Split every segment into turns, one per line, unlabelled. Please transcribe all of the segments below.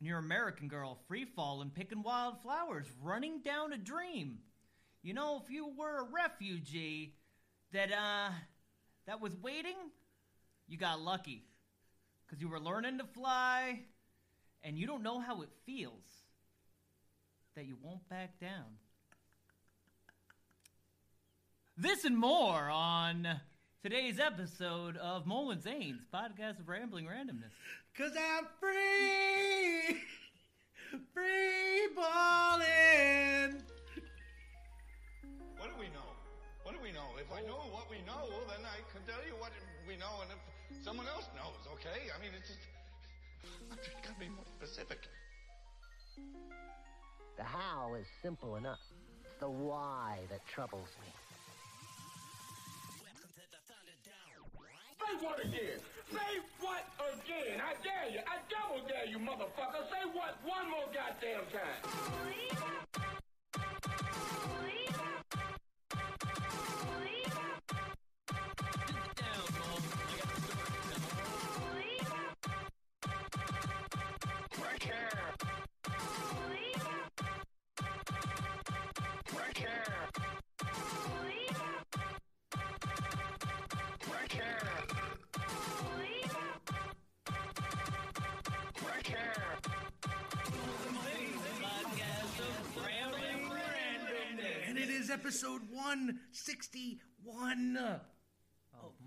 you're American girl, free picking wild flowers, running down a dream. You know, if you were a refugee that, uh, that was waiting, you got lucky. Because you were learning to fly, and you don't know how it feels that you won't back down. This and more on today's episode of Mole N' Zane's podcast of Rambling Randomness.
Cause I'm free, free balling.
What do we know? What do we know? If I know what we know, then I can tell you what we know, and if someone else knows, okay? I mean, it's just. I'm just gotta be more specific.
The how is simple enough. It's the why that troubles me.
Say what again? Say what again? I dare you. I double dare you, motherfucker. Say what one more goddamn time.
Episode 161.
Oh,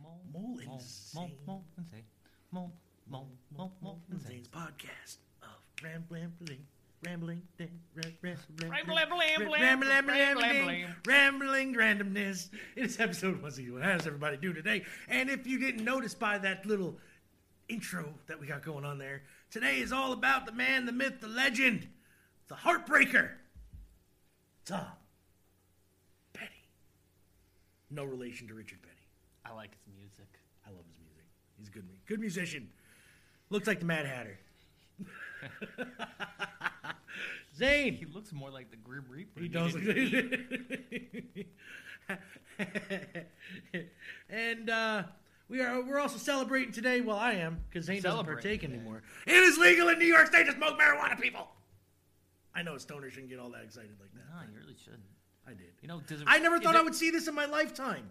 Mul-
Mole N'
Mul-
Zane.
Mul- Mole N' Zane. Mul- Mul- Mul- Mole N'
Zane's
Zane's
podcast of rambling, rambling, rambling, rambling, randomness. It is episode 161. How does everybody do today? And if you didn't notice by that little intro that we got going on there, today is all about the man, the myth, the legend, the heartbreaker, Tom. No relation to Richard Petty.
I like his music.
I love his music. He's a good, mu- good musician. Looks like the Mad Hatter. Zane.
He looks more like the Grim Reaper.
He does. And uh, we are we're also celebrating today. Well, I am because Zane doesn't partake
today.
anymore. It is legal in New York State to smoke marijuana, people. I know stoners shouldn't get all that excited like that.
No, you really shouldn't.
I did.
You know, does it,
I never thought
it-
I would see this in my lifetime.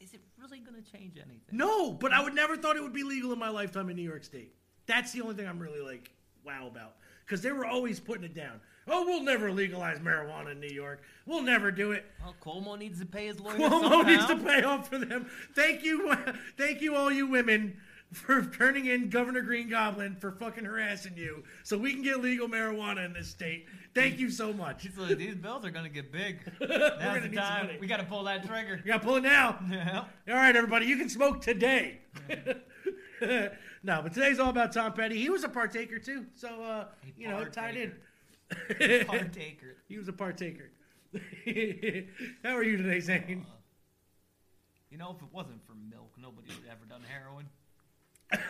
Is it really going to change anything?
No, but I would never thought it would be legal in my lifetime in New York State. That's the only thing I'm really like wow about because they were always putting it down. Oh, we'll never legalize marijuana in New York. We'll never do it.
Well, Cuomo needs to pay his lawyer.
Cuomo
somehow.
needs to pay off for them. Thank you, thank you, all you women, for turning in Governor Green Goblin for fucking harassing you, so we can get legal marijuana in this state. Thank you so much.
He's like, these bills are going to get big. Now's the time. We got to pull that trigger.
You got to pull it now.
Yeah.
All right, everybody, you can smoke today. no, but today's all about Tom Petty. He was a partaker too, so uh, you know, tied in.
Partaker.
he was a partaker. How are you today, Zane?
You know, if it wasn't for milk, nobody would have ever done heroin. Just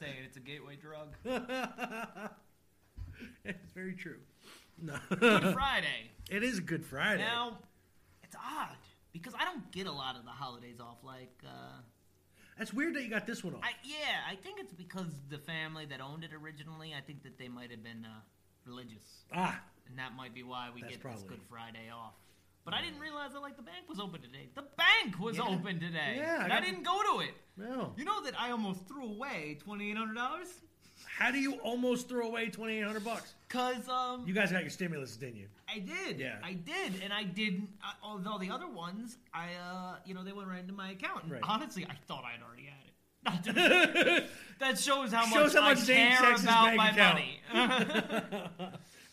saying, it's a gateway drug.
it's very true. No,
Good Friday.
it is a Good Friday.
Now, it's odd because I don't get a lot of the holidays off. Like, uh,
That's weird that you got this one off.
I yeah, I think it's because the family that owned it originally. I think that they might have been uh, religious,
ah,
and that might be why we
That's
get
probably-
this Good Friday off. But I didn't realize that like the bank was open today. The bank was
Yeah.
open today.
Yeah, I
and I,
got-
didn't go to it.
no.
You know that I almost threw away twenty eight hundred dollars
How do you almost throw away twenty eight hundred bucks?
because um
You guys got your stimulus, didn't you?
I did.
Yeah.
I did, and I didn't. Uh, although the other ones, I uh you know they went right into my account. And
Right.
Honestly, I thought I'd already had it. That shows how
Shows
much
how much
I care about my
account.
money.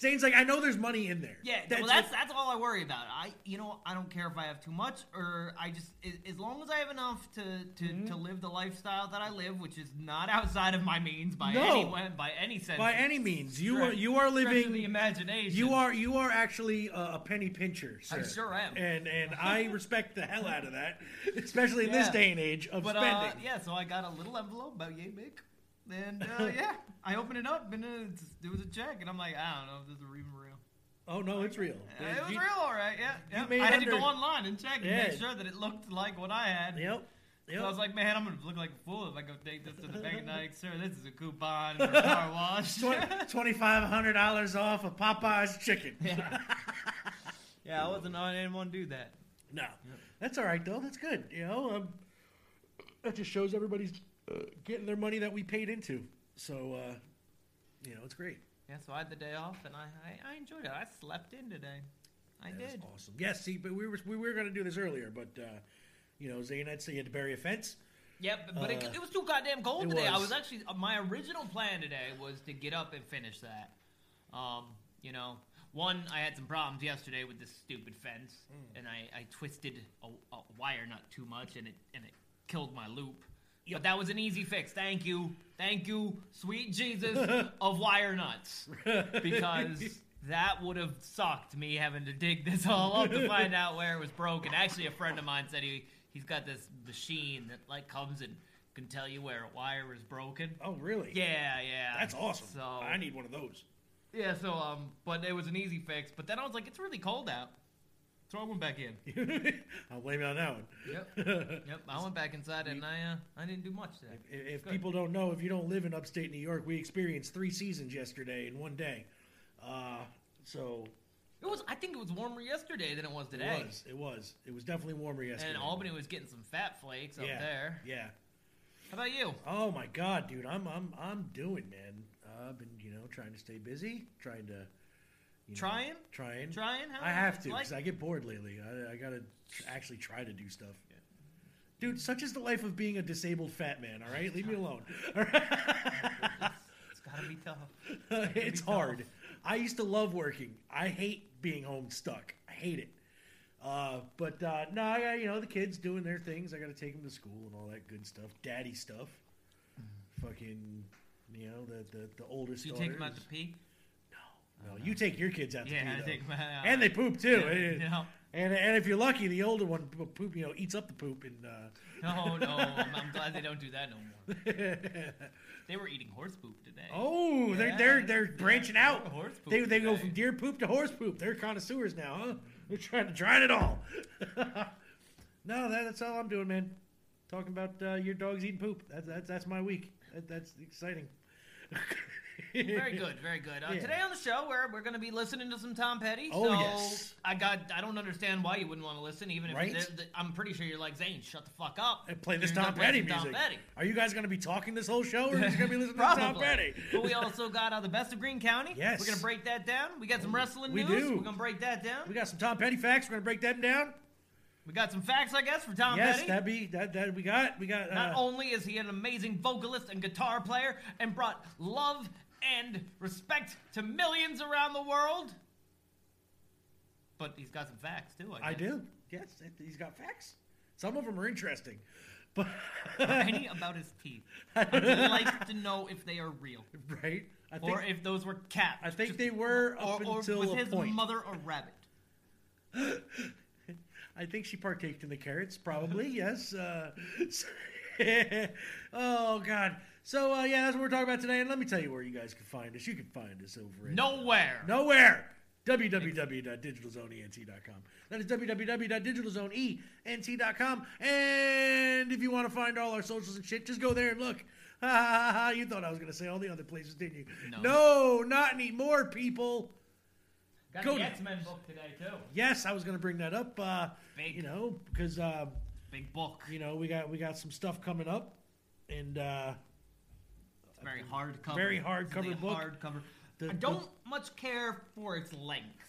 Zane's like, I know there's money in there.
Yeah, well, that's that's all I worry about. I, you know, I don't care if I have too much or I just, as long as I have enough to to,
Mm-hmm.
to live the lifestyle that I live, which is not outside of my means by
No.
any way- by any sense.
by any means. You
Stretch-
are you are living
the imagination.
You are you are actually a, a penny pincher, sir.
I sure am.
and and I respect the hell out of that, especially in this day and age of
But
spending.
uh, yeah, so I got a little envelope about yay big, and uh, yeah, I opened it up and there was a check, and I'm like, I don't know if this is even real.
Oh no, it's real.
It was
You-
real, all right. Yeah, yeah. I had to go online and check and
Yeah.
make sure that it looked like what I had.
Yep. Yep.
So I was like, man, I'm gonna look like a fool if I go take this to the bank and like, sir, this is a coupon for a car wash.
Twenty five hundred dollars off of Popeye's chicken.
yeah. yeah, I wasn't. Didn't want do that.
No, that's all right though. That's good. You know, um, that just shows everybody's uh, getting their money that we paid into. So, uh, you know, it's great.
Yeah, so I had the day off and I, I, I enjoyed it. I slept in today. I
That was
did.
awesome. Yes, see, but we were we were going to do this earlier, but uh, you know, Zane had said he had to bury a fence.
Yep, but it,
Uh,
it was too goddamn cold today. I
was.
was actually uh, my original plan today was to get up and finish that. Um, you know, one I had some problems yesterday with this stupid fence,
Hmm.
and I, I twisted a, a wire nut too much, and it and it killed my loop. But that was an easy fix. Thank you, thank you, sweet Jesus of wire nuts, because that would have sucked me having to dig this all up to find out where it was broken. Actually, a friend of mine said he he's got this machine that like comes and can tell you where a wire is broken.
Oh, really?
Yeah, yeah.
That's awesome.
So
I need one of those.
yeah, so um, but it was an easy fix. But then I was like, it's really cold out, so I went back in.
I'll blame you on that one.
Yep, yep. I went back inside and I uh, I didn't do much today.
If, if
Good.
people don't know, if you don't live in upstate New York, we experienced three seasons yesterday in one day. Uh, so
It was. I think it was warmer yesterday than it was today.
it was. It was. It was definitely warmer yesterday.
And Albany was getting some fat flakes
yeah,
up there.
Yeah.
How about you?
Oh my God, dude, I'm I'm I'm doing, man. Uh, I've been you know trying to stay busy, trying to you know,
Trying?
trying,
Trying? How
I have to
like-
because I get bored lately. I, I gotta tr- actually try to do stuff. Dude, such is the life of being a disabled fat man. All right, leave me alone. All right?
It's gotta be tough.
it's
tough.
hard. I used to love working. I hate being home stuck. I hate it. Uh, but uh, no, I got you know the kids doing their things. I got to take them to school and all that good stuff, daddy stuff. Fucking, you know the the, the oldest.
Do you take them out to pee?
You take your kids out to
Yeah,
pee,
I take them out.
and they poop too.
Yeah,
Eh,
you know.
And and if you're lucky, the older one poop, you know, eats up the poop and. Uh,
No, no. I'm, I'm glad they don't do that no more. They were eating horse poop today.
Oh, they're they're they're branching out.
horse poop
They they go from deer poop to horse poop. They're connoisseurs now, huh? They're trying to try it all. no, that, that's all I'm doing, man. Talking about uh, your dog's eating poop. That's that's that's my week. That, that's exciting.
Very good, very good. Uh,
Yeah.
Today on the show, we're, we're going to be listening to some Tom Petty.
Oh,
so
yes.
I got. I don't understand why you wouldn't want to listen, even if
Right?
it's- th- I'm pretty sure you're like Zane. Shut the fuck up.
And play this Tom Petty music.
Tom Petty.
Are you guys going to be talking this whole show, or are you just going to be listening to Tom Petty?
but we also got uh, the best of Greene County.
Yes.
We're gonna break that down. We got some wrestling
we
news.
do.
We're gonna break that down.
We got some Tom Petty facts. We're going to break them down.
We got some facts, I guess, for Tom
yes,
Petty.
that'd be that. That we got. We got.
Not
Uh,
only is he an amazing vocalist and guitar player and brought love and respect to millions around the world, but he's got some facts too. I,
I do. Yes, he's got facts. Some of them are interesting, but
Any about his teeth. I'd like to know if they are real,
right. I think
or if those were cats.
I think
Just-
they were
or,
up
or
until
was
a
his
point.
mother a rabbit?
I think she partaked in the carrots, probably. yes. Uh, oh God. So uh, yeah, that's what we're talking about today. And let me tell you where you guys can find us. You can find us over at
Nowhere.
nowhere. www.digitalzoneent.com. That is www.digitalzoneent.com. And if you want to find all our socials and shit, just go there and look. Ha ha ha ha. You thought I was going to say all the other places, didn't you?
No.
no not anymore, people.
Got
Go
the X Men book today too.
Yes, I was going to bring that up. Uh,
Big.
you know, because uh,
Big book.
you know we got we got some stuff coming up, and uh,
very hard cover.
Very hardcover
It's a
book.
Hard cover.
The-
I don't much care for its length.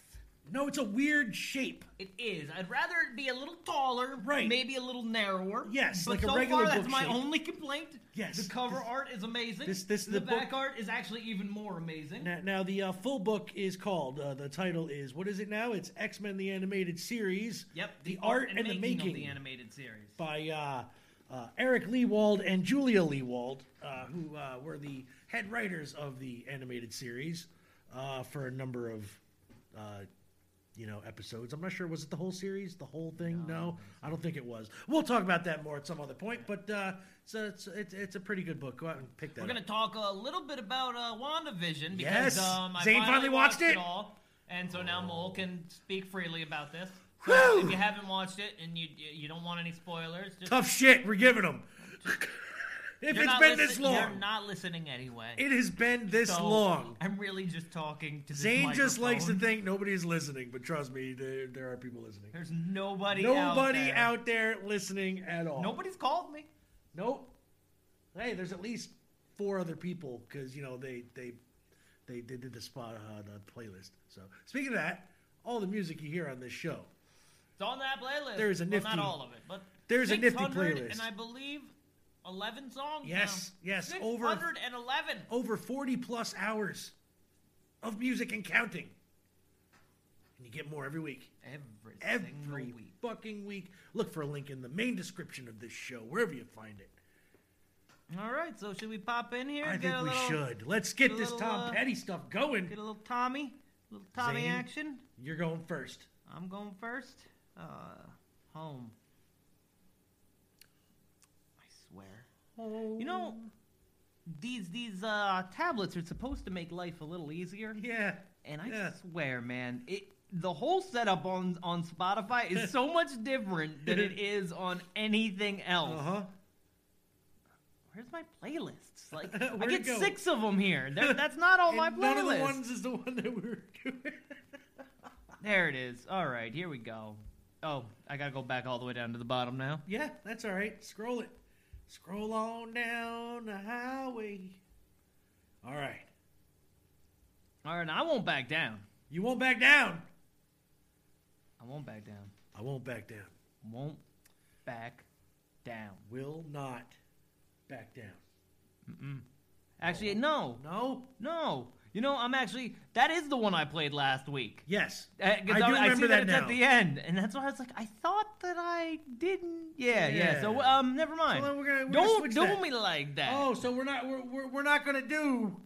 no, it's a weird shape.
It is. I'd rather it be a little taller,
Right.
Maybe a little narrower.
Yes,
but
like a
so
regular
far, that's
book
my
shape.
only complaint.
Yes,
the cover
this-
art is amazing.
this- this-
the,
the book-
back art is actually even more amazing.
Now, now the uh, full book is called. Uh, the title is what is it now? It's X Men: The Animated Series.
Yep,
The, art and, the making
of the animated series.
by uh, uh, Eric Lewald and Julia Lewald, uh, who uh, were the head writers of the animated series uh, for a number of, uh, you know, episodes. I'm not sure was it the whole series, the whole thing. No, I don't think it was. We'll talk about that more at some other point. But uh, it's, a, it's, it's it's a pretty good book. Go out and pick that.
We're gonna talk a little bit about uh, WandaVision because
Yes.
um, I
Zane
finally,
finally watched it.
all, and so now Mole can speak freely about this. So if you haven't watched it and you you don't want any spoilers, just
Tough shit. We're giving them. if
you're
it's
not
been this
listen-
long,
You're not listening anyway.
it has been this
So,
long.
I'm really just talking to this
Zane just likes to
microphone.
think nobody is listening, but trust me, there, there are people listening.
There's nobody.
Nobody
out
out there listening at all.
Nobody's called me.
Nope. Hey, there's at least four other people because you know they they they, they did the spot on the playlist. So speaking of that, all the music you hear on this show,
It's on that playlist.
There's a
well,
nifty-
not all of it, but
there's a nifty playlist.
and I believe eleven songs.
Yes,
now.
yes, over-
611.
over 40 plus hours of music and counting, and you get more every week.
Every,
Every
week.
fucking week. Look for a link in the main description of this show, wherever you find it.
All right, so should we pop in here?
I
Get
think
a
we
little-
should. Let's get
get
this
little,
Tom
uh,
Petty stuff going.
Get a little Tommy, little Tommy
Zane?
action.
You're going first.
I'm going first. Uh, home. I swear. Home. You know, these these uh tablets are supposed to make life a little easier,
Yeah.
and I
Yeah.
swear, man, it the whole setup on on Spotify is so much different than it is on anything else.
Uh huh.
Where's my playlists? Like, I get six of them here. They're- that's not all my playlists.
none of the ones is the one that we were doing.
There it is. All right, here we go. Oh, I gotta go back all the way down to the bottom now.
yeah, that's all right. Scroll it. Scroll on down the highway. All right.
All right, I won't back down.
You won't back down.
I won't back down.
I won't back down.
Won't back down.
Will not back down. Mm-mm.
Actually, no,
No?
no. You know, I'm actually that is the one I played last week.
Yes.
Uh,
I do
see
remember that
it's
now.
at the end, and that's why I was like, I thought that I didn't. Yeah, yeah. So um, never mind.
So we're gonna- we're
don't do
that.
me like that.
Oh, so we're not we're, we're, we're not gonna do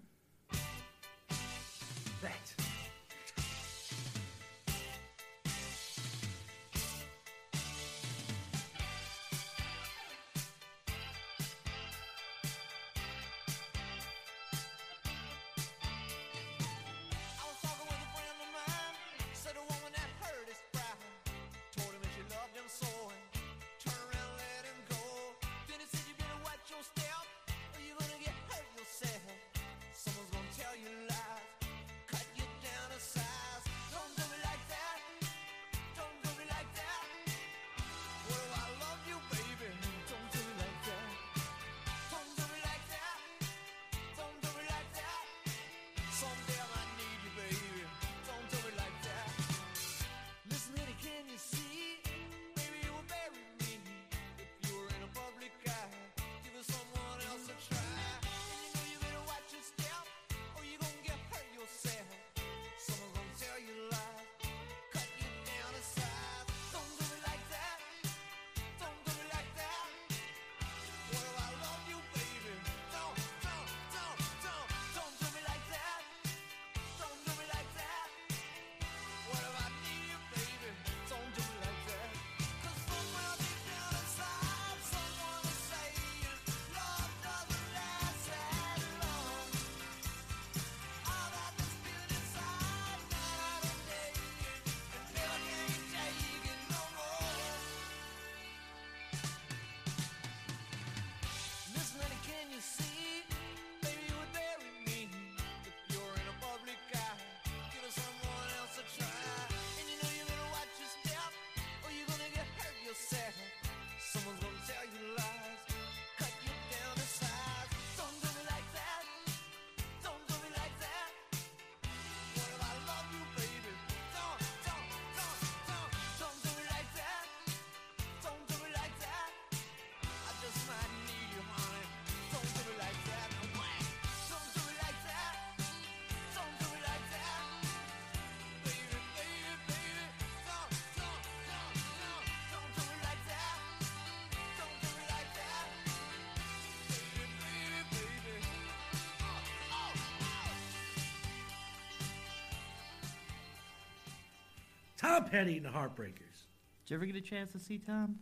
Tom Petty and the Heartbreakers.
Did you ever get a chance to see Tom?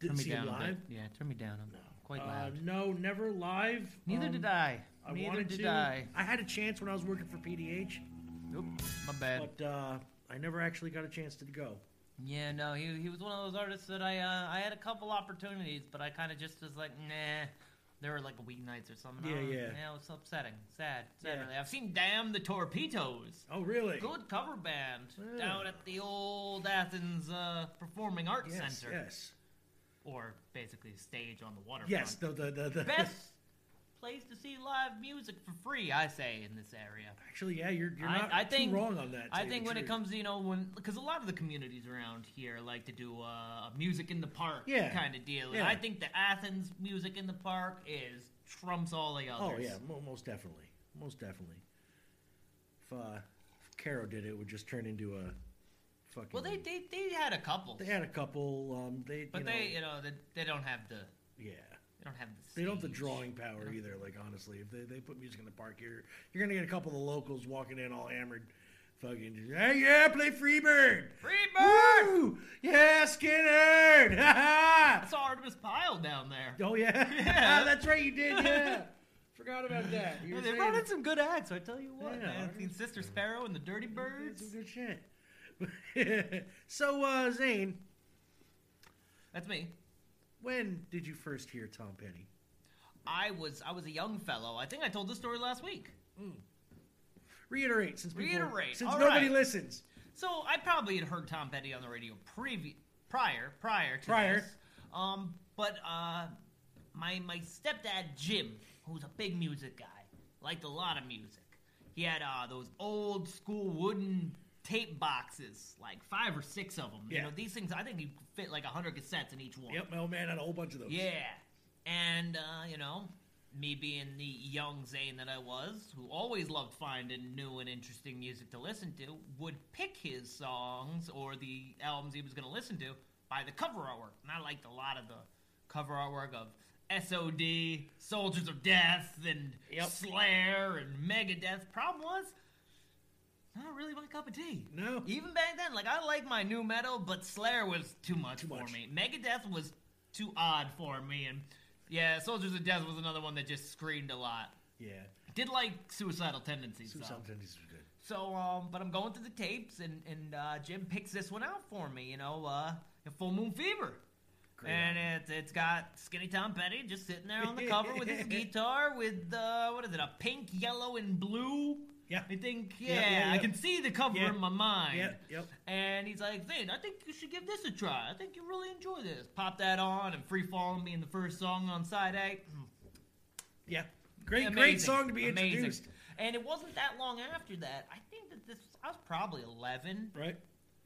Didn't
turn me
see
down
him live.
Yeah, turn me down. I'm quite
Uh,
loud.
no, never live.
Neither
Um,
did I.
I
Neither
wanted
did
to.
I.
I had a chance when I was working for PDH,
Oop, my bad.
but uh, I never actually got a chance to go.
Yeah, no, he he was one of those artists that I uh, I had a couple opportunities, but I kind of just was like, nah. There were like weeknights or something.
Yeah, yeah.
Yeah, it was upsetting. Sad. Sad,
Yeah.
really. I've seen Damn the Torpedoes.
Oh, really?
Good cover band
Yeah.
down at the old Athens uh, Performing Arts
Yes,
Center.
yes,
Or basically stage on the waterfront.
yes. The the the, the
Best place to see live music for free, I say, in this area.
Actually, yeah, you're you're
I-
not
I think-
too wrong on that.
I think when it comes to you know when because a lot of the communities around here like to do uh, music in the park
Yeah.
kind of deal,
Yeah.
I think the Athens music in the park is trumps all the others.
Oh yeah, mo- most definitely, most definitely. If uh, if Cairo did it, it would just turn into a fucking.
Well, they, they they had a couple,
they had a couple. Um, they
but
you
they you know they, they don't have the
yeah.
They don't have the
They don't have the
stage.
drawing power either. Like honestly, if they, they put music in the park, you're you're gonna get a couple of the locals walking in all hammered, fucking. just, Hey, yeah, play Freebird.
Freebird!
Woo! Yeah, Skynyrd. Ha
I
ha!
saw Artimus Pyle down there.
Oh yeah,
Yeah.
that's right, you did. Yeah, forgot about that. You were
they
saying
brought in some good acts. I tell you what,
Yeah,
man.
Artimus-
Seen Sister Sparrow and the Dirty Birds.
some good shit. so, uh, Zane,
That's me.
When did you first hear Tom Petty?
I was I was a young fellow. I think I told this story last week.
Reiterate, since people,
Reiterate,
since
all
nobody
right.
listens.
So I probably had heard Tom Petty on the radio previ- prior, prior to
Prior.
this. Um, but uh, my my stepdad Jim, who's a big music guy, liked a lot of music. He had uh, those old school wooden tape boxes, like five or six of them. You
Yeah.
know, these things. I think could fit like hundred cassettes in each one.
Yep, my old man had a whole bunch of those.
Yeah. And, uh, you know, me being the young Zane that I was, who always loved finding new and interesting music to listen to, would pick his songs or the albums he was going to listen to by the cover artwork. And I liked a lot of the cover artwork of SOD, Soldiers of Death, and
Yep.
Slayer, and Megadeth. Problem was, not really my cup of tea.
No.
Even back then, like I like my new metal, but Slayer was too much
Too
for
much.
me. Megadeth was too odd for me, and yeah, Soldiers of Death was another one that just screamed a lot.
Yeah.
Did like Suicidal Tendencies.
Suicide
though.
Tendencies was good.
So, um, but I'm going through the tapes, and and uh, Jim picks this one out for me. You know, uh, Full Moon Fever.
Great
and
album.
it's it's got Skinny Tom Petty just sitting there on the cover with his guitar with uh, what is it a pink, yellow, and blue.
Yeah.
I think
Yeah,
yeah,
yeah,
I
yeah.
can see the cover
Yeah.
in my mind.
Yep, yep.
And he's like, Zane, I think you should give this a try. I think you really enjoy this. Pop that on and free falling being the first song on side A.
Yeah. Great,
Amazing.
great song to be
Amazing.
introduced.
And it wasn't that long after that. I think that this I was probably eleven.
Right?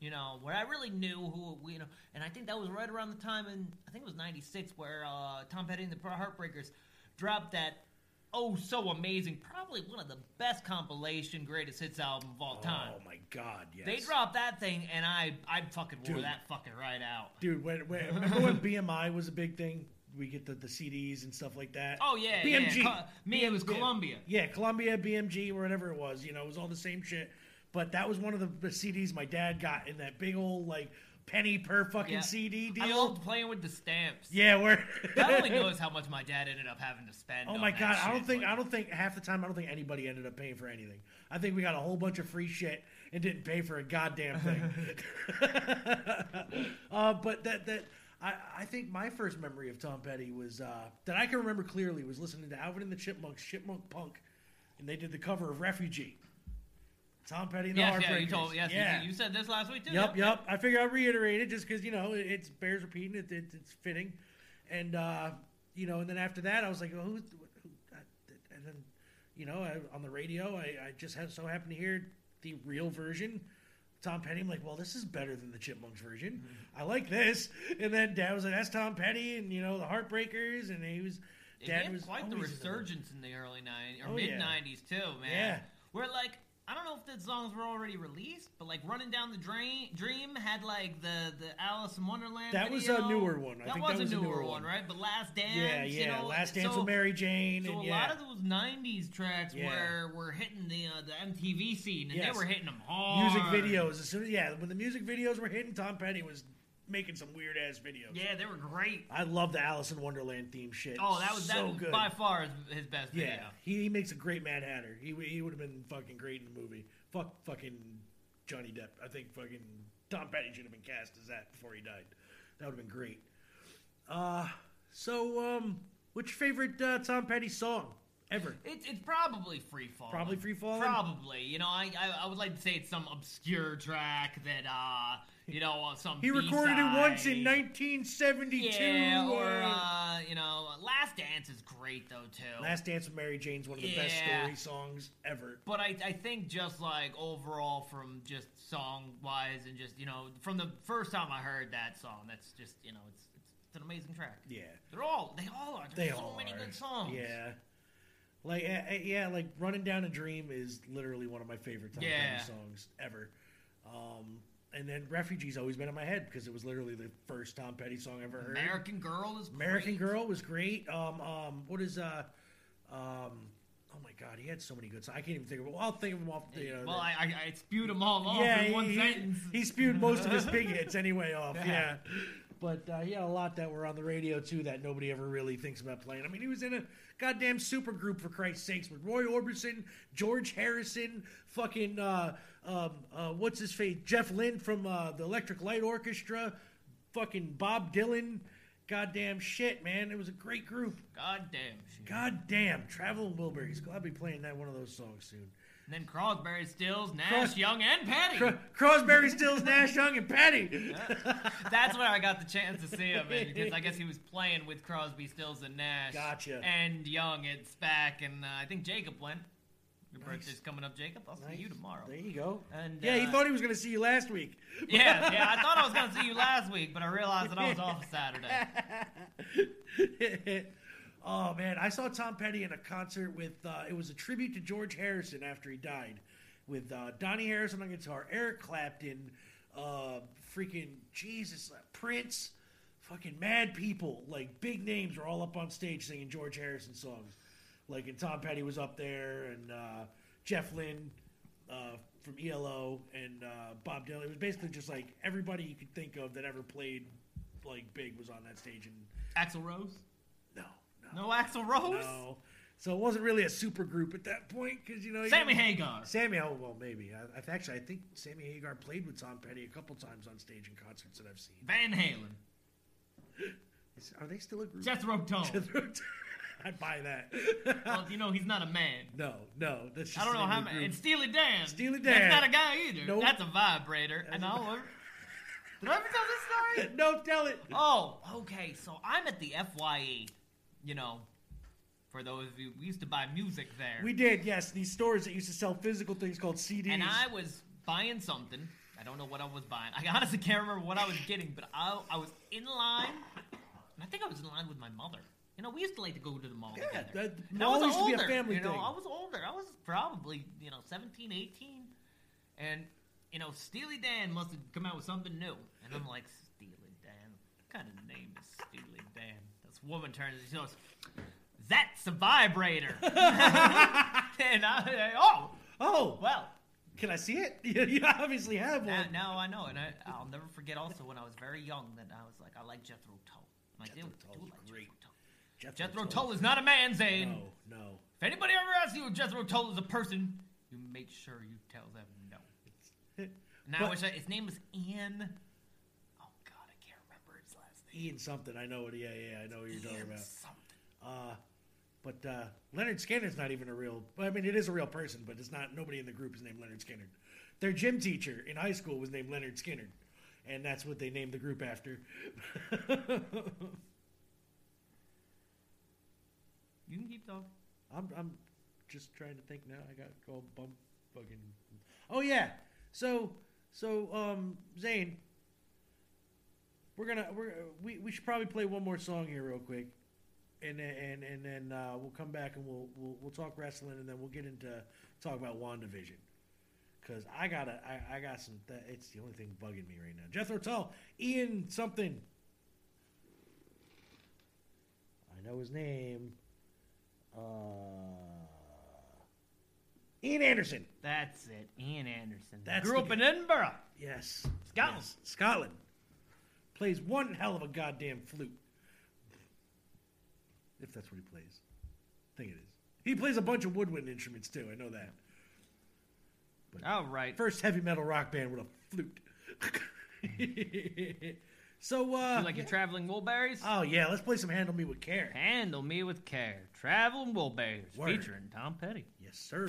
You know, where I really knew who you know, and I think that was right around the time in I think it was '96 where uh, Tom Petty and the Heartbreakers dropped that oh so amazing, probably one of the best compilation greatest hits album of all time.
Oh my god, yes.
They dropped that thing, and I I fucking wore
Dude.
that fucking right out.
Dude, when, when, remember when BMI was a big thing? We get the, the CDs and stuff like that.
Oh yeah,
BMG.
yeah. Co- me, it was Columbia.
Yeah, Columbia, BMG, whatever it was. You know, it was all the same shit. But that was one of the, the CDs my dad got in that big old like penny per fucking
Yeah.
CD deal.
I loved playing with the stamps.
yeah, where
God only knows how much my dad ended up having to spend.
Oh
on
my
that
god, I don't think
but-
I don't think half the time I don't think anybody ended up paying for anything. I think we got a whole bunch of free shit and didn't pay for a goddamn thing. uh, but that that I, I think my first memory of Tom Petty was uh, that I can remember clearly was listening to Alvin and the Chipmunks, Chipmunk Punk, and they did the cover of Refugee. Tom Petty and the
Yes, yeah, you
Heartbreakers.
told. Yes, you
yeah.
you said this last week too.
Yep, yep. I figure I'll reiterate it just because you know it, it bears repeating. It, it, it's fitting, and uh, you know, and then after that, I was like, well, who's, who, and then you know, I, on the radio, I, I just had so happened to hear the real version. Tom Petty. I'm like, well, this is better than the Chipmunks version.
Mm-hmm.
I like this. And then Dad was like, that's Tom Petty, and you know, the Heartbreakers, and he was. Dad was
quite the
always in the-
resurgence in the early '90s or
Oh,
mid
yeah.
'90s too, man.
Yeah.
Where like I don't know if the songs were already released, but like "Running Down the Drain, Dream" had like the the Alice in Wonderland.
That was a newer one. I
that
think
was
that was
a newer,
newer
one,
one.
right? But "Last Dance,"
Yeah,
you
yeah.
know,
Last Dance
so,
with Mary Jane.
So
and
a
yeah.
lot of those '90s tracks
Yeah.
were were hitting the uh, the MTV scene, and
Yes.
they were hitting them hard.
music videos. As soon as yeah, when the music videos were hitting, Tom Petty was making some weird ass videos.
Yeah, they were great.
I love the Alice in Wonderland theme shit.
Oh, that was
so
that was
good.
by far his, his best video.
yeah, he, he makes a great Mad Hatter. He he would have been fucking great in the movie. Fuck fucking Johnny Depp. I think fucking Tom Petty should have been cast as that before he died. That would have been great. Uh, so um, what's your favorite uh, Tom Petty song ever?
It's it's probably free fall.
Probably Free fall.
Probably. You know, I, I I would like to say it's some obscure track that uh you know uh, some
He recorded it once in 1972.
Yeah, or
uh,
uh, you know, Last Dance is great though too.
Last Dance with Mary Jane's one of the best story songs ever.
But I, I think just like overall from just song wise and just you know from the first time I heard that song, that's just you know it's it's, it's an amazing track.
Yeah.
They're all they all are.
They
There's so many
are.
good songs.
Yeah. Like uh, uh, yeah, like "Running Down a Dream" is literally one of my favorite Tom
Yeah.
Petty songs ever. Um, and then "Refugee's" always been in my head because it was literally the first Tom Petty song I ever heard.
American Girl is
American
great.
Girl was great. Um, um, what is uh, um, oh my God, he had so many good songs. I can't even think of. Well, I'll think of them off. The, you know,
Well, I, I I spewed them all off
yeah,
in one
he,
sentence.
he spewed most of his big hits anyway off. Yeah.
Yeah.
But uh, he had a lot that were on the radio too that nobody ever really thinks about playing. I mean, he was in a goddamn super group for Christ's sakes with Roy Orbison, George Harrison, fucking uh, um, uh, what's his face, Jeff Lynne from uh, the Electric Light Orchestra, fucking Bob Dylan. Goddamn shit, man! It was a great group.
Goddamn shit.
God damn, Traveling Wilburys. I'll be playing that one of those songs soon.
And then Crosby, Stills, Nash, Young, and Petty.
Cro- Crosby, Stills, Nash, Young, and Petty.
That's where I got the chance to see him man, because I guess he was playing with Crosby, Stills, and Nash.
Gotcha.
And Young at SPAC, and uh, I think Jacob went. Your
Nice.
birthday's coming up, Jacob. I'll see you tomorrow.
There you go.
And,
yeah, he
uh,
thought he was going to see you last week.
Yeah, yeah. I thought I was going to see you last week, but I realized that I was off Saturday.
oh man, I saw Tom Petty in a concert with. Uh, it was a tribute to George Harrison after he died, with uh, Dhani Harrison on guitar, Eric Clapton, uh, freaking Jesus, uh, Prince, fucking Mad People, like big names were all up on stage singing George Harrison songs. Like, and Tom Petty was up there, and uh, Jeff Lynne uh, from ELO, and uh, Bob Dylan. It was basically just like everybody you could think of that ever played like big was on that stage, and
Axl Rose?
no, no,
No Axl Rose?
no. So it wasn't really a super group at that point because you know you
Sammy
know-
Hagar.
Sammy, oh well, maybe. I, I've actually, I think Sammy Hagar played with Tom Petty a couple times on stage in concerts that I've seen.
Van Halen.
Is- are they still a group?
Jethro Tull.
I'd buy that.
well, you know he's not a man.
no, no, that's just
I don't know how many. And Steely Dan.
Steely Dan.
That's not a guy either.
Nope.
That's a vibrator. And I will. Did I ever tell this story?
no, tell it.
Oh, okay. So I'm at the FYE. You know, for those of you, we used to buy music there.
We did, yes. These stores that used to sell physical things called CDs.
and I was buying something. I don't know what I was buying. I honestly can't remember what I was getting, but I, I was in line, and I think I was in line with my mother. You know, we used to like to go to the mall
Yeah,
together.
that-
And
mall
I was
used to be a
older,
family
you know,
thing.
I was older. I was probably, you know, 17, 18. And, you know, Steely Dan must have come out with something new. And I'm like, Steely Dan? What kind of name is Steely Dan? This woman turns and she goes, That's a vibrator. and I, oh,
oh,
well.
can I see it? You, obviously have one.
now I know, and I, I'll never forget. Also, when I was very young, that I was like, I like Jethro Tull. I
Jethro
do,
Tull's
like
great.
Jethro.
Jethro,
Jethro Tull is not a man, Zane.
No, no.
If anybody ever asks you if Jethro Tull is a person, you make sure you tell them no. Now,
But-
I wish I, his name was Ian. Oh God, I can't remember his last name.
Ian something. I know what. Yeah, yeah. I know what you're talking
Ian
about.
something.
Uh, but uh, Leonard Skinner's not even a real. I mean, it is a real person, but it's not. Nobody in the group is named Leonard Skinner. Their gym teacher in high school was named Leonard Skinner, and that's what they named the group after.
You can keep talking.
I'm, I'm just trying to think now. I got called bump fucking. Oh yeah. So so um Zane, we're gonna we're we, we should probably play one more song here real quick, and then and and then uh, we'll come back and we'll we'll we'll talk wrestling and then we'll get into talk about Wandavision. Cause I gotta, I, I got some. Th- it's the only thing bugging me right now. Jethro Tull, Ian something. I know his name. Uh, Ian Anderson.
That's it, Ian Anderson.
That's
Grew up in. Edinburgh.
Yes.
Scotland.
Yes. Scotland. Plays one hell of a goddamn flute. If that's what he plays. I think it is. He plays a bunch of woodwind instruments too, I know that.
But All right.
First heavy metal rock band with a flute. So, uh.
You like your traveling Wilburys?
Oh, yeah. Let's play some Handle Me with Care.
Handle Me with Care. Traveling Wilburys.
Word.
Featuring Tom Petty.
Yes, sir.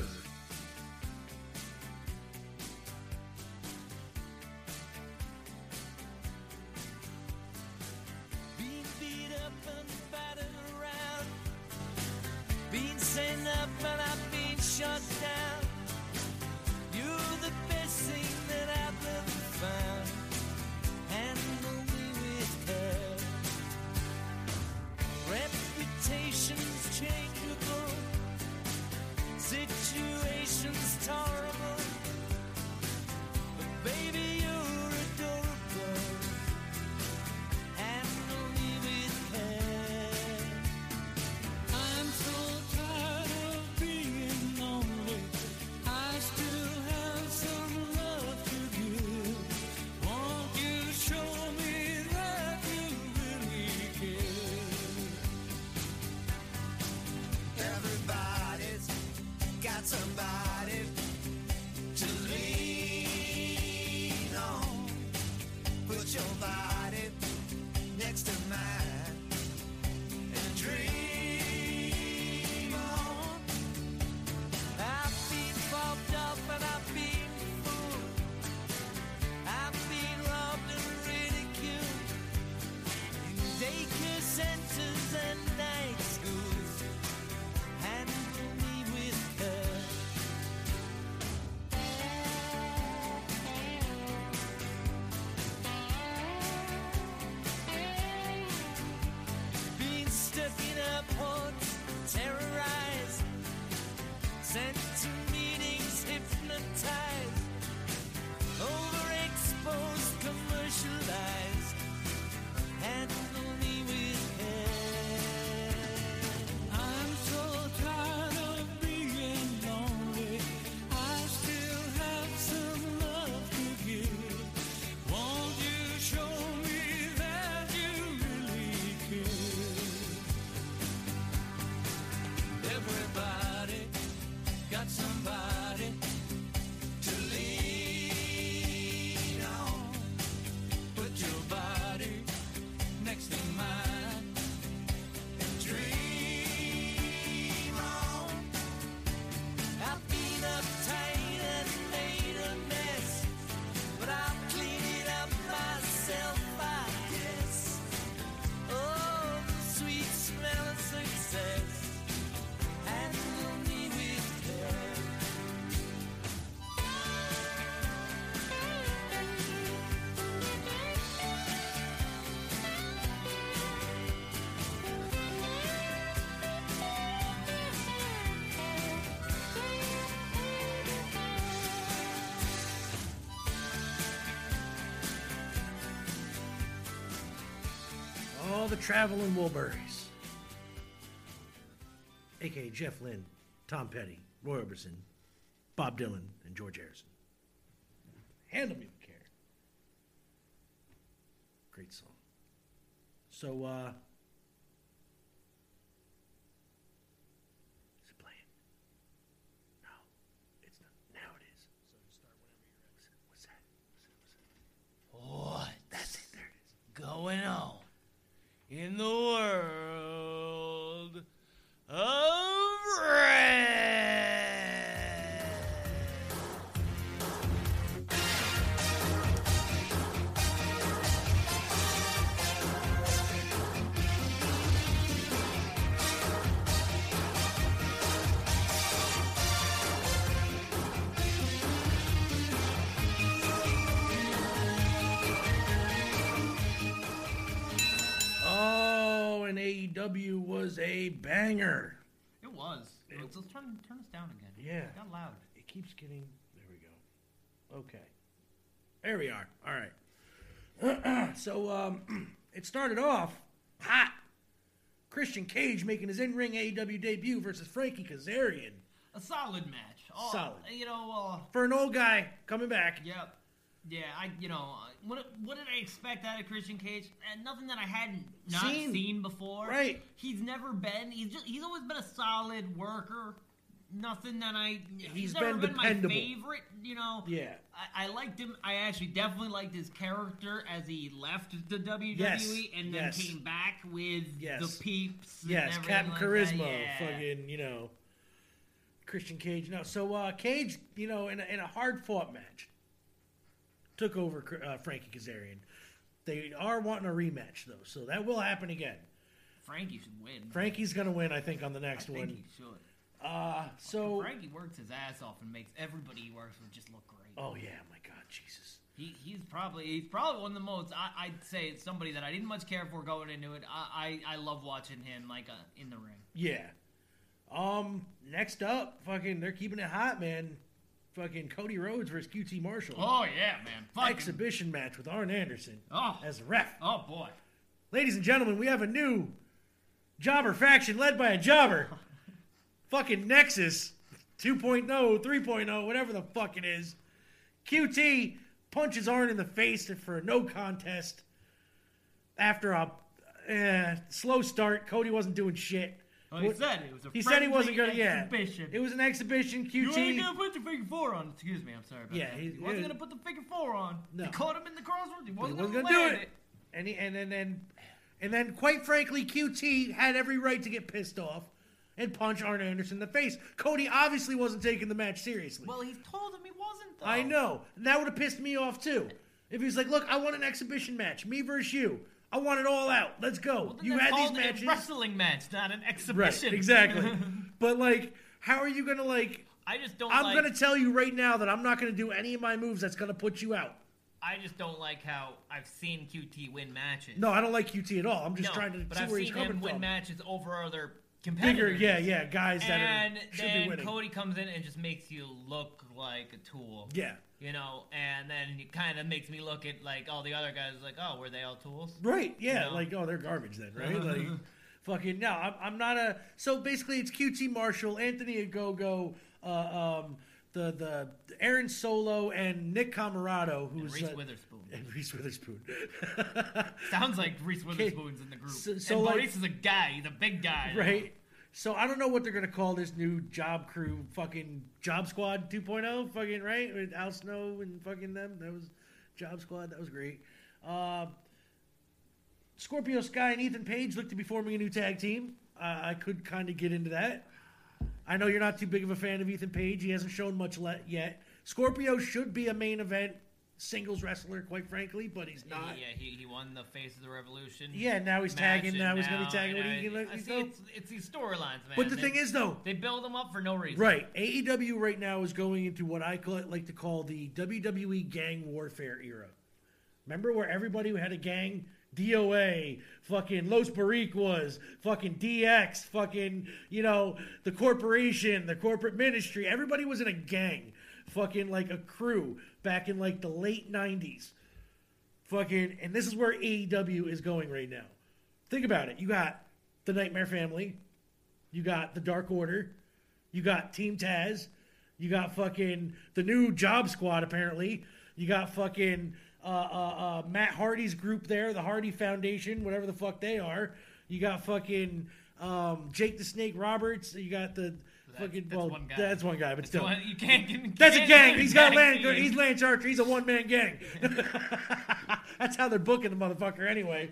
the
Traveling Wilburys, aka Jeff Lynne, Tom Petty, Roy Orbison, Bob Dylan, was a banger.
It was. It, let's, let's turn, turn this down again.
Yeah.
It got loud.
It keeps getting. There we go. Okay. There we are. All right. so um, it started off hot. Christian Cage making his in-ring AEW debut versus Frankie Kazarian.
A solid match. Oh,
solid.
You know, uh,
for an old guy coming back.
Yep. Yeah, I you know uh, what what did I expect out of Christian Cage? And nothing that I hadn't not
seen,
seen before.
Right.
He's never been. He's just he's always been a solid worker. Nothing that I he's,
he's
never
been,
been my favorite. You know.
Yeah.
I, I, liked him. I actually definitely liked his character as he left the WWE
yes.
and then
yes.
came back with
yes.
the peeps.
Yes, Captain
like
Charisma,
yeah.
fucking you know, Christian Cage. No, so uh, Cage, you know, in a, in a hard fought match took over uh, Frankie Kazarian. They are wanting a rematch though, so that will happen again.
Frankie should win.
Frankie's gonna win, I think, on the
I
next
think
one.
he should.
Uh, so,
Frankie works his ass off and makes everybody he works with just look great.
oh yeah, my God, Jesus.
He, he's probably he's probably one of the most. I, I'd say it's somebody that I didn't much care for going into it. I I, I love watching him like uh, in the ring.
Yeah. Um, next up, fucking, they're keeping it hot, man. Fucking Cody Rhodes versus QT Marshall.
Oh yeah, man. Fucking,
Exhibition match with Arn Anderson
Oh.
as the ref.
oh boy.
Ladies and gentlemen, we have a new jobber faction led by a jobber. fucking Nexus 2.0, 3.0, whatever the fuck it is. QT punches Arn in the face for a no contest after a eh, slow start. Cody wasn't doing shit.
Well, he
What-
said it was a
he said he wasn't gonna. Yeah,
exhibition.
it was an exhibition. QT.
You
QT.
ain't gonna put the figure four on. Excuse me, I'm sorry. About
Yeah,
that.
he-
he, wasn't gonna put the figure four on.
No.
He caught him in the crossroads. He wasn't,
wasn't
gonna,
gonna do
land
it. And he, and then and, and then quite frankly, QT had every right to get pissed off and punch Arn Anderson in the face. Cody obviously wasn't taking the match seriously.
Well, he told him he wasn't. Though.
I know. And that would have pissed me off too. If he was like, "Look, I want an exhibition match, me versus you. I want it all out. Let's go.
Well,
you had these
called a
matches,
wrestling match, not an exhibition. right?
Exactly. but like, how are you gonna like?
I just don't.
I'm
like,
gonna tell you right now that I'm not gonna do any of my moves that's gonna put you out.
I just don't like how I've seen QT win matches.
No, I don't like QT at all. I'm just
No,
trying to
but
see
I've
where
seen
he's coming
him win
from.
matches over other
Bigger, yeah, yeah, guys that
And
are, should be
then
winning.
Cody comes in and just makes you look like a tool.
Yeah.
You know, and then it kind of makes me look at like all the other guys, like, oh, were they all tools?
Right. Yeah.
know?
Like, oh, they're garbage then, right? like, fucking no. I'm, I'm not a. So basically, it's QT Marshall, Anthony Ogogo, uh, um, the the Aaron Solo, and Nick Comoroto,
And
who's
Reese
uh,
Witherspoon.
And Reese Witherspoon.
Sounds like Reese Witherspoon's in the group.
so- so,
and
like-
Maurice is a guy. He's a big guy.
right. So I don't know what they're gonna call this new job crew, fucking Job Squad 2.0, fucking right with Al Snow and fucking them. That was Job Squad. That was great. Uh, Scorpio Sky and Ethan Page look to be forming a new tag team. Uh, I could kind of get into that. I know you're not too big of a fan of Ethan Page. He hasn't shown much le- yet. Scorpio should be a main event singles wrestler, quite frankly, but he's not.
Yeah, he, he won the Face of the Revolution.
Yeah, now he's
match,
tagging.
and
Now he's gonna be tagging.
I,
he let
I see, it's, it's these storylines, man.
But the
They-
thing is, though,
they build them up for no reason.
Right. AEW right now is going into what I call, like to call the WWE gang warfare era. Remember where everybody had a gang? DOA, fucking Los Boricuas, fucking DX, fucking, you know, the corporation, the corporate ministry. Everybody was in a gang, fucking like a crew back in like the late 90s. Fucking, and this is where AEW is going right now. Think about it. You got the Nightmare Family, you got the Dark Order, you got Team Taz. You got fucking the new Job Squad, apparently. You got fucking uh, uh, uh, Matt Hardy's group there, the Hardy Foundation, whatever the fuck they are. You got fucking um, Jake the Snake Roberts. You got the fucking
that's
well,
one guy.
that's one guy, but
That's
still,
one- you can't. You
that's a gang. He's got Lance. He's Lance Archer. He's a one man gang. that's how they're booking the motherfucker anyway.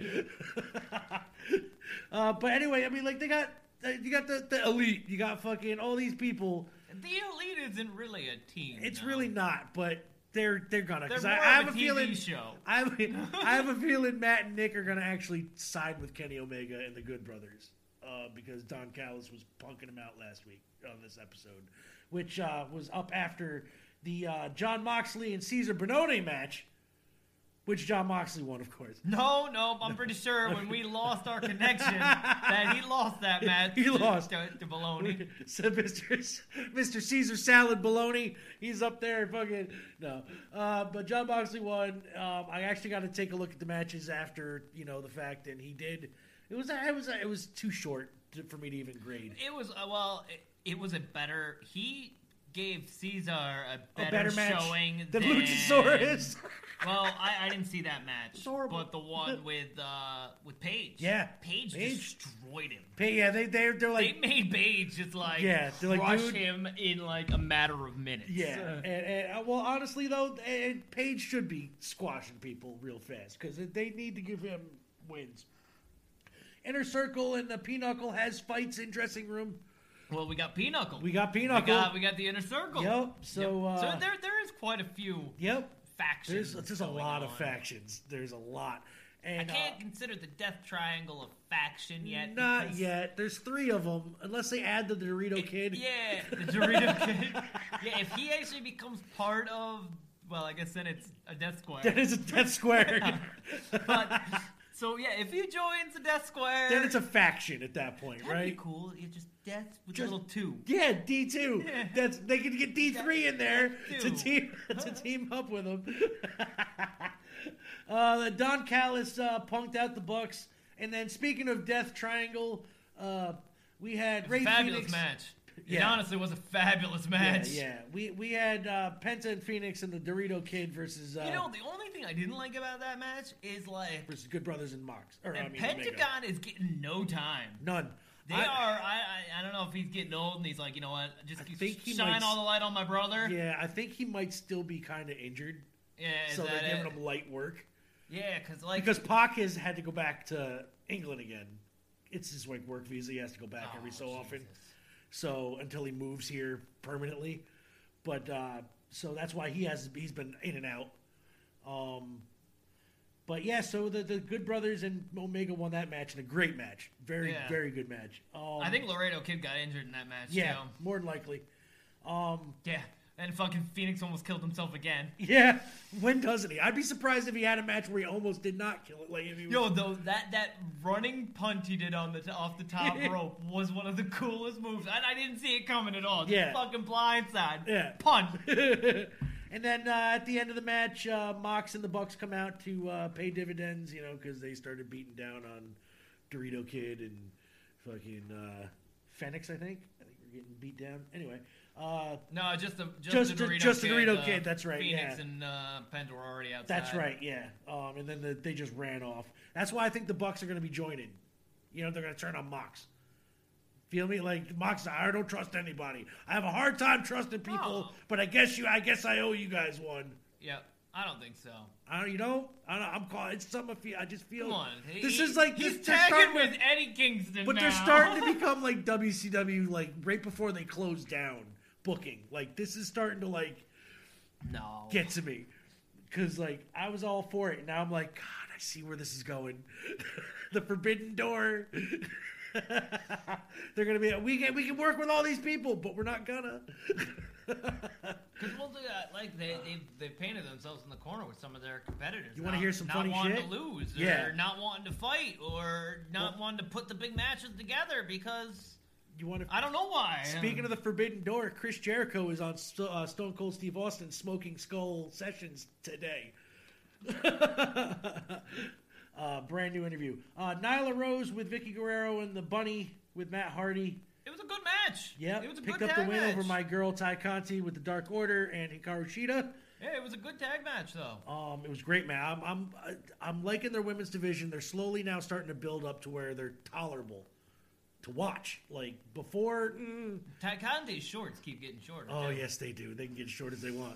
uh, but anyway, I mean, like they got uh, you got the, the elite. You got fucking all these people.
The elite isn't really a team.
It's
no.
really not, but they're they're gonna. Because I, I have
a
a
TV
feeling.
show.
I have, I have a feeling Matt and Nick are gonna actually side with Kenny Omega and the Good Brothers. Uh, because Don Callis was punking him out last week on this episode, which uh, was up after the uh, Jon Moxley and Cezar Bononi match, which Jon Moxley won, of course.
No, no, I'm pretty sure when we lost our connection that he lost that match.
He lost.
to, to Baloney.
so Mr. Mr. Caesar Salad Baloney, he's up there fucking no. Uh, but John Moxley won. Um, I actually got to take a look at the matches after you know the fact, and he did. It was it was it was too short to, for me to even grade.
It was uh, well, it, it was a better. He gave Caesar a better,
better match
showing
than
than
Luchasaurus.
Well, I, I didn't see that match, but the one with uh with Page.
Yeah,
Page,
Page.
destroyed him.
Hey, yeah, they they they're like
they made Page just like
Yeah, they're like,
crush
dude-
him in like a matter of minutes.
Yeah, and, and uh, well, honestly though, and Page should be squashing people real fast because they need to give him wins. Inner Circle and the Pinnacle has fights in dressing room.
Well, we got Pinnacle.
We got
We
Pinnacle.
got we got the inner circle.
Yep, so, uh,
so there there is quite a few
Yep,
factions.
there's there's a lot of factions. There's a lot,
I can't
uh,
consider the Death Triangle a faction yet.
not yet. There's three of them, unless they add the Dorito Kid.
Yeah, the Dorito Kid. Yeah, if he actually becomes part of, well, I guess then it's a Death Square.
That is a Death Square.
but so yeah, if he joins the Death Square,
then it's a faction at that point,
that'd
right?
cool. You just Death with
Just-
a little two.
Yeah, D two.
Yeah.
That's they can get D three in there to team to team up with them. uh, Don Callis uh, punked out the Bucks, and then speaking of Death Triangle, uh, we had Rey
fabulous
Fénix.
match. It
Yeah.
honestly was a fabulous match.
yeah. We we had uh, Penta and Fénix and the Dorito Kid versus uh,
You know, the only thing I didn't like about that match is like
versus Good Brothers and Mox. Or I
and
mean, Omega.
Pentagon is getting no time.
None.
They
I-
are. I, I I don't know if he's getting old and he's like, you know what? Just
I think he
shine
might
all the light on my brother.
Yeah, I think he might still be kind of injured,
Yeah,
so they're giving
it?
him light work.
Yeah, because like
Because Pac has had to go back to England again. It's his like work visa. He has to go back every
Oh,
so often. So until he moves here permanently, but uh, so that's why he has he's been in and out. Um, but yeah, so the the Good Brothers and Omega won that match in a great match, very
Yeah.
very good match. Um,
I think Laredo Kid got injured in that match.
yeah,
too.
more than likely. Um,
yeah, and fucking Fénix almost killed himself again.
yeah, when doesn't he? I'd be surprised if he had a match where he almost did not kill it. Like if he was,
Yo, though that that running punt he did on the off the top rope was one of the coolest moves. I, I didn't see it coming at all. Just
Yeah.
fucking blindside.
Yeah.
punt.
and then uh, at the end of the match, uh, Mox and the Bucks come out to uh, pay dividends, you know, because they started beating down on Dorito Kid and fucking uh, Fénix. I think. I think we're getting beat down. Anyway, uh,
No, just the just,
Just
the
the-
Dorito
just the
Kid.
Dorito
uh,
Kid, that's right,
Fénix
yeah.
and uh, Penta were already outside.
that's right. Yeah. Um, and then the, they just ran off. That's why I think the Bucks are going to be joining. You know, they're going to turn on Mox. Feel me? Like Mox, I don't trust anybody. I have a hard time trusting people,
Oh.
but I guess you, I guess I owe you guys one.
Yep. I don't think so.
I don't, you know, I don't, I'm calling. It's something I feel. I just feel.
Come on,
This is like
he's
this,
tagging
starting
with Eddie Kingston,
but
now.
they're starting to become like WCW, like right before they close down booking. Like this is starting to like
no.
get to me because like I was all for it, and now I'm like, God, I see where this is going. the Forbidden Door. They're gonna be. We can we can work with all these people, but we're not gonna.
Because we'll do that. Like they they they painted themselves in the corner with some of their competitors.
You wanna hear some
not
funny
wanting
shit?
to lose,
Yeah.
or not wanting to fight, or not wanting to put the big matches together because
you want to?
I don't know why.
Speaking of the Forbidden Door, Chris Jericho is on Sto- uh, Stone Cold Steve Austin Smoking Skull sessions today. uh, brand new interview. Uh, Nyla Rose with Vickie Guerrero and the Bunny with Matt Hardy.
it was a good match.
Yep,
it was a
picked
good
up the win
match.
over my girl Tay Conti with the Dark Order and Hikaru Shida.
Yeah, it was a good tag match though.
Um, it was great, man. I'm, I'm I'm liking their women's division. They're slowly now starting to build up to where they're tolerable to watch. Like before, mm,
Tay Conti's shorts keep getting shorter.
oh
too.
yes, they do. They can get as short as they want.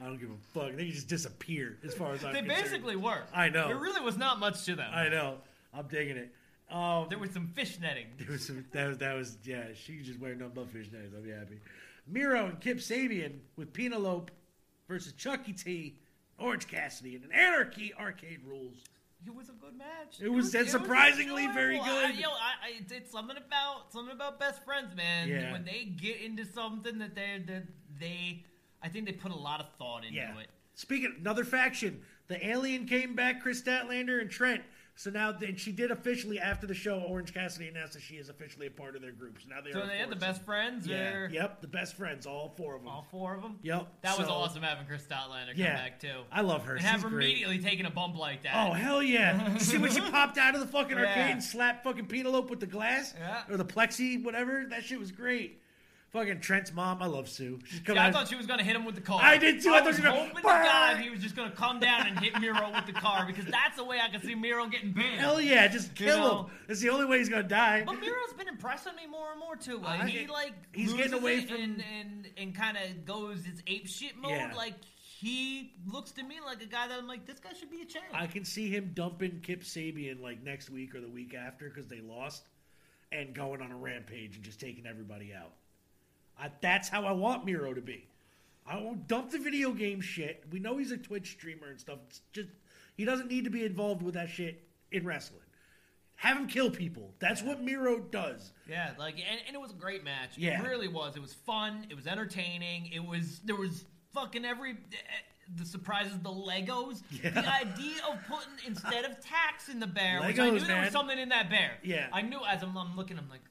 I don't give a fuck. They just disappear as far as I'm
They
concerned.
basically were.
I know.
There really was not much to them.
I know. I'm digging it. Um,
There was some fish netting.
There was some, that was that was yeah. She just wearing nothing but fishnet. I'll be happy. Miro and Kip Sabian with Penelope versus Chucky T, Orange Cassidy, and an Anarchy Arcade Rules.
It was a good match.
It was- and surprisingly very
enjoyable. I-
good.
yo, I, I, it's- it's something about something about best friends, man.
Yeah.
When they get into something that they that they, I think they put a lot of thought into
Yeah.
it.
Speaking of, another faction, the Alien came back, Kris Statlander and Trent. So now then she did officially after the show. Orange Cassidy announced that she is officially a part of their group. So now they
So
are.
they had the best friends.
Yeah.
They're
Yep. The best friends, all four of them.
all four of them.
Yep.
That was awesome having Kris Statlander come
Yeah.
back too.
I love her.
and have her
great.
immediately taking a bump like that.
Oh hell yeah! See when she popped out of the fucking arcade and slapped fucking Penelope with the glass
Yeah.
or the plexi, whatever. That shit was great. Fucking Trent's mom, I love Sue. She's coming
I
out-
thought she was gonna hit him with the car.
I did too. I thought
was
she was
hoping to God he was just gonna come down and hit Miro with the car because that's the way I can see Miro getting pinned.
Hell yeah, just
You
kill
know?
him. It's the only way he's gonna die.
But Miro's been impressing me more and more too. Like,
I-
he like
he's getting away from-
and and, and kind of goes his ape shit mode.
Yeah.
Like he looks to me like a guy that I'm like, this guy should be a champ.
I can see him dumping Kip Sabian like next week or the week after because they lost, and going on a rampage and just taking everybody out. I, that's how I want Miro to be. I won't dump the video game shit. We know he's a Twitch streamer and stuff. It's just he doesn't need to be involved with that shit in wrestling. Have him kill people. That's what Miro does.
Yeah, like and, and it was a great match.
Yeah.
It really was. It was fun. It was entertaining. It was there was fucking every the surprises, the Legos.
Yeah.
The idea of putting instead of tax in the bear, Legos, which I knew there was something in that bear.
Yeah.
I knew as I'm, I'm looking, I'm like,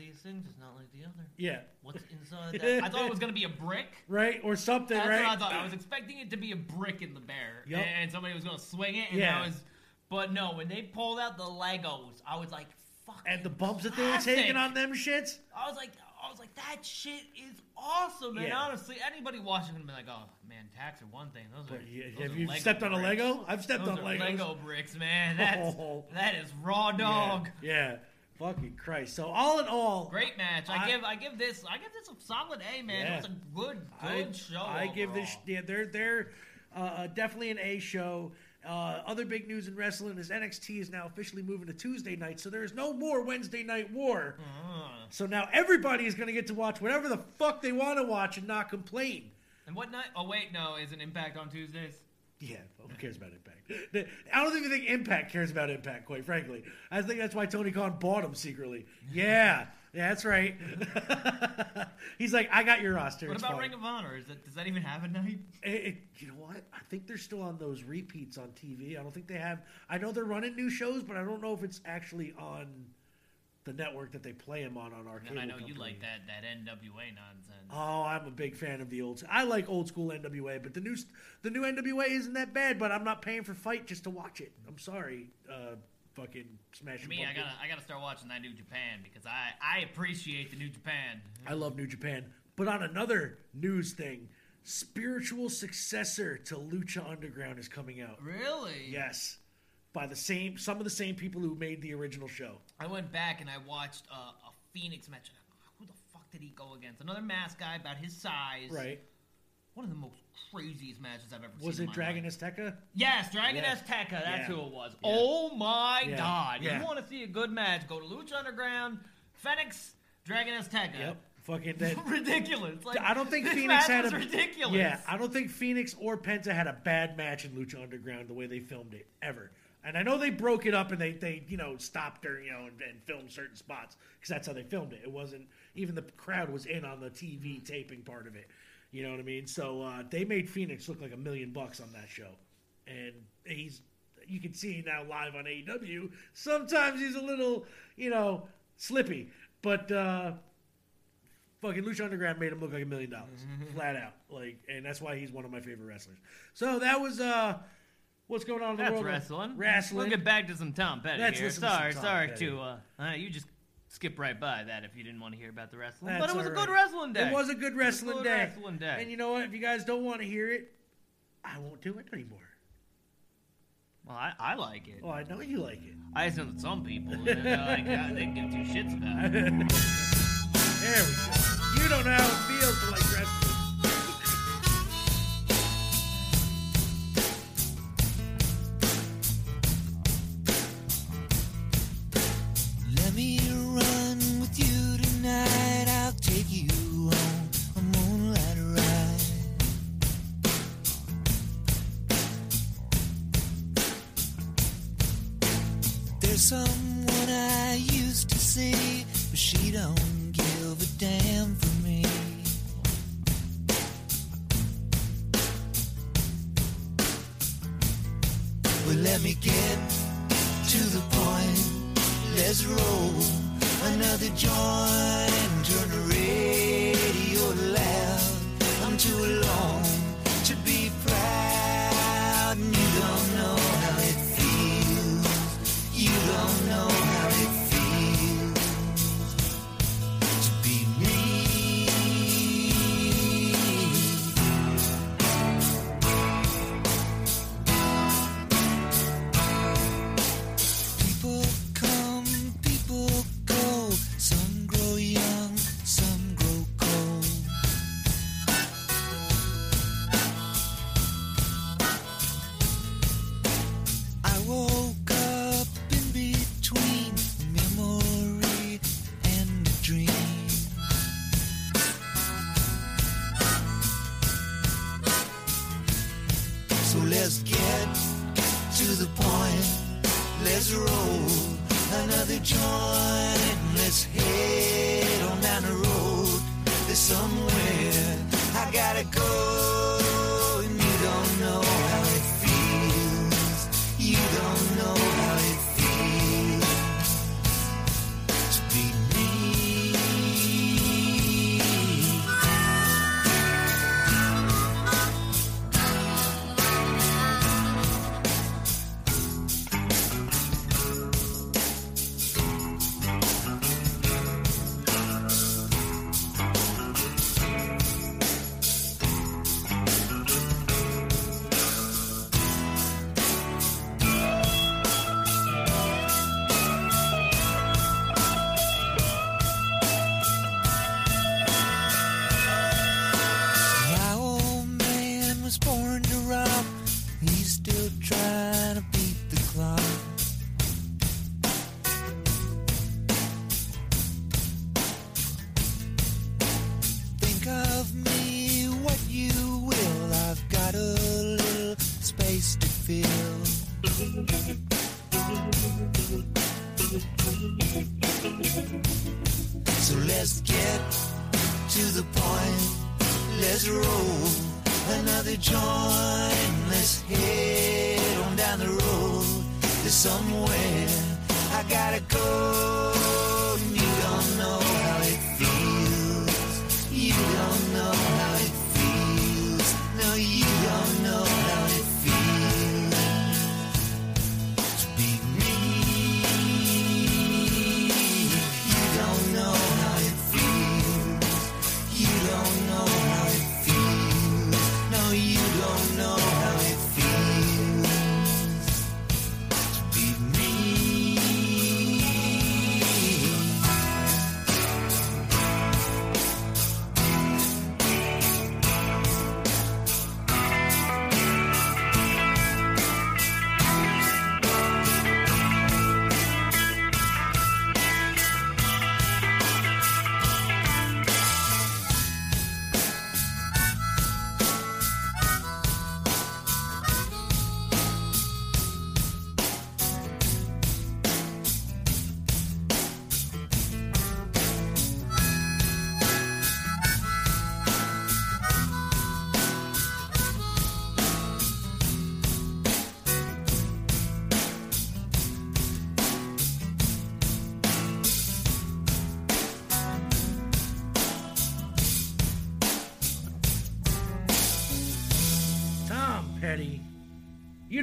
these things is not like the other.
Yeah.
What's inside that? I thought it was gonna be a brick.
Right or something.
That's
right.
what I thought. I was expecting it to be a brick in the bear,
Yup.
and somebody was gonna swing it. And
Yeah.
I was, but no. When they pulled out the Legos, I was like, "Fuck!"
and the bumps that they were taking on them shits.
I was like, I was like, that shit is awesome. And
Yeah.
honestly, anybody watching would be like, oh man, tax are one thing. Those are.
But yeah,
those
have
are
you
Lego
stepped on a
bricks.
Lego? I've stepped
Those
on
are
Legos.
Lego bricks, man. That's
Oh.
that is raw dog.
Yeah, yeah. Fucking Christ. So all in all,
Great match. I,
I-
give I give this I give this a solid A, man.
Yeah.
It was a good good
I,
show.
I give this. Yeah, they're they're uh, uh, definitely an A show. Uh, other big news in wrestling is NXT is now officially moving to Tuesday night, so there is no more Wednesday night war.
Uh-huh.
So now everybody is going to get to watch whatever the fuck they want to watch and not complain.
And what night? Oh wait, no, is an Impact on Tuesdays?
Yeah, who cares about Impact? I don't even think Impact cares about Impact, quite frankly. I think that's why Tony Khan bought him secretly. Yeah, yeah, that's right. He's like, I got your roster.
What
it's
about
fine."
Ring of Honor? Is that does that even have a night?
It- it- you know what? I think they're still on those repeats on TV. I don't think they have. I know they're running new shows, but I don't know if it's actually on the network that they play them on on our cable.
I know you like that that NWA nonsense.
Oh, I'm a big fan of the old. I like old school NWA, but the new the new NWA isn't that bad. But I'm not paying for FITE just to watch it. I'm sorry, uh, fucking Smash.
Me, I gotta I gotta start watching that New Japan because I I appreciate the New Japan.
I love New Japan. But on another news thing, spiritual successor to Lucha Underground is coming out.
Really?
Yes, by the same some of the same people who made the original show.
I went back and I watched uh, a Fénix match. Who the fuck did he go against? Another mask guy about his size.
Right?
One of the most craziest matches I've ever
Was
seen. Was it
Dragon
life.
Azteca?
Yes, Dragon
Yeah.
Azteca. That's
Yeah.
who it was.
Yeah.
Oh my
Yeah.
god! You want to see a good match? Go to Lucha Underground, Fénix, Dragon Azteca.
Yep. Fucking that.
ridiculous. Like,
I don't think
Fénix
had a
ridiculous.
Yeah, I don't think Fénix or Penta had a bad match in Lucha Underground the way they filmed it ever. And I know they broke it up and they, they you know stopped her you know and, and filmed certain spots because that's how they filmed it. It wasn't even the crowd was in on the TV taping part of it. You know what I mean? So uh, they made Fénix look like a million bucks on that show, and he's you can see now live on AEW. Sometimes he's a little you know slippy, but. uh fucking Lucha Underground made him look like a million dollars, flat out. Like, and that's why he's one of my favorite wrestlers. So that was uh, what's going on in the
That's
world?
wrestling.
Wrestling.
We'll get back to some Tom Petty
Let's
here.
listen to some
Sorry,
Tom
sorry
Petty.
to uh, uh, you just skip right by that if you didn't want to hear about the wrestling.
That's
but it was a
all
good
right.
wrestling day.
It was a good wrestling
good
day.
wrestling day.
And you know what? If you guys don't want to hear it, I won't do it anymore.
well, I, I like it.
Oh, I know you like it.
I assume that some people, like, uh, they give two shits about it.
There we go. You don't know how it feels to like
There's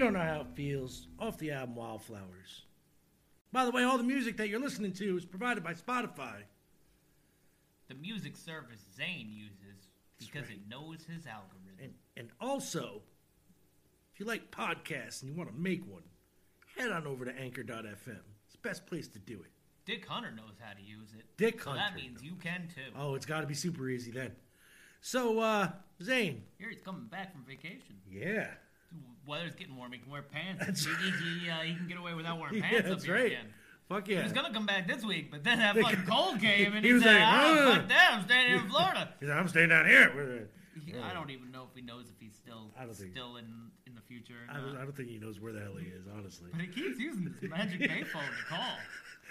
don't know how it feels.
Off the album Wildflowers. By the way, all the music that you're listening to is provided by Spotify.
The music service Zane uses because
right.
it knows his algorithm.
And and also, if you like podcasts and you want to make one, head on over to anchor.fm. It's the best place to do it.
Dick Hunter knows how to use it.
Dick
so
Hunter
that means you can too.
Oh, it's got to be super easy then. So, uh, Zane,
Here he's coming back from vacation.
yeah.
Weather's getting warm. He can wear pants. He, he, uh, he can get away without wearing
Yeah,
pants up here
right.
again.
Fuck yeah.
He was gonna come back this week, but then that fucking cold came, and
He
he,
was
said,
like,
"Ah,
"Ah."
fuck that! I'm staying here in Florida."
He's like, I'm staying down here.
I don't even know if he knows if he's still
I don't think-
still in in the future.
I don't. I don't think he knows where the hell he is, honestly.
But he keeps using this magic payphone to call.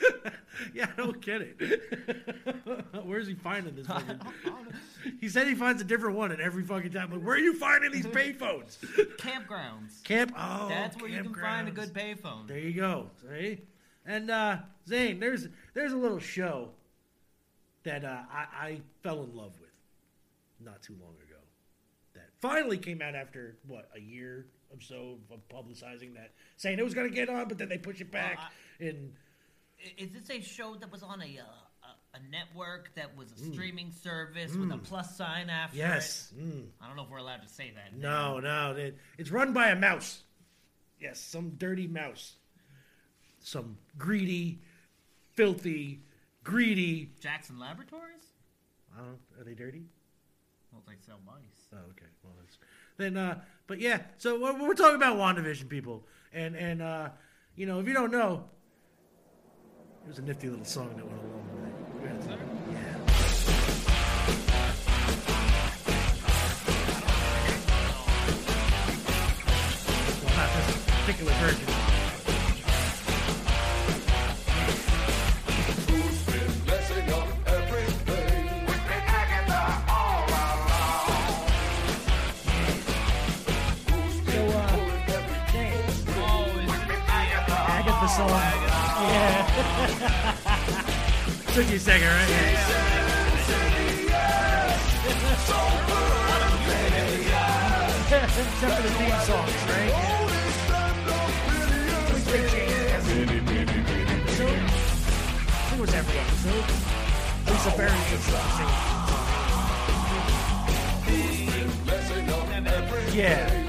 yeah, I don't get it. Where's he finding this? Fucking... he said he finds a different one at every fucking time. Like, where are you finding these payphones?
Campgrounds.
Camp. Oh,
That's where you can find a good payphone.
There you go. See? And uh, Zane, there's there's a little show that uh, I, I fell in love with not too long ago. That finally came out after what a year or so of publicizing that, saying it was going to get on, but then they push it back. and
I- Is this a show that was on a uh, a, a network that was a streaming service with a plus sign after
Mm. yes,
it?
mm,
I don't know if we're allowed to say that.
no, no, it, it's run by a mouse. Yes, some dirty mouse, some greedy, filthy, greedy.
Jackson Laboratories?
I don't know. Are they dirty?
Well, they sell mice.
Oh, okay. Well, that's then. Uh, but yeah, so we're, we're talking about Wandavision, people, and and uh, you know, if you don't know, it was a nifty little song that went along with it. Go ahead. Yeah. particular version. A second, right? Yeah. Except for the theme songs, right? It was every episode. Lisa
Messing.
Yeah.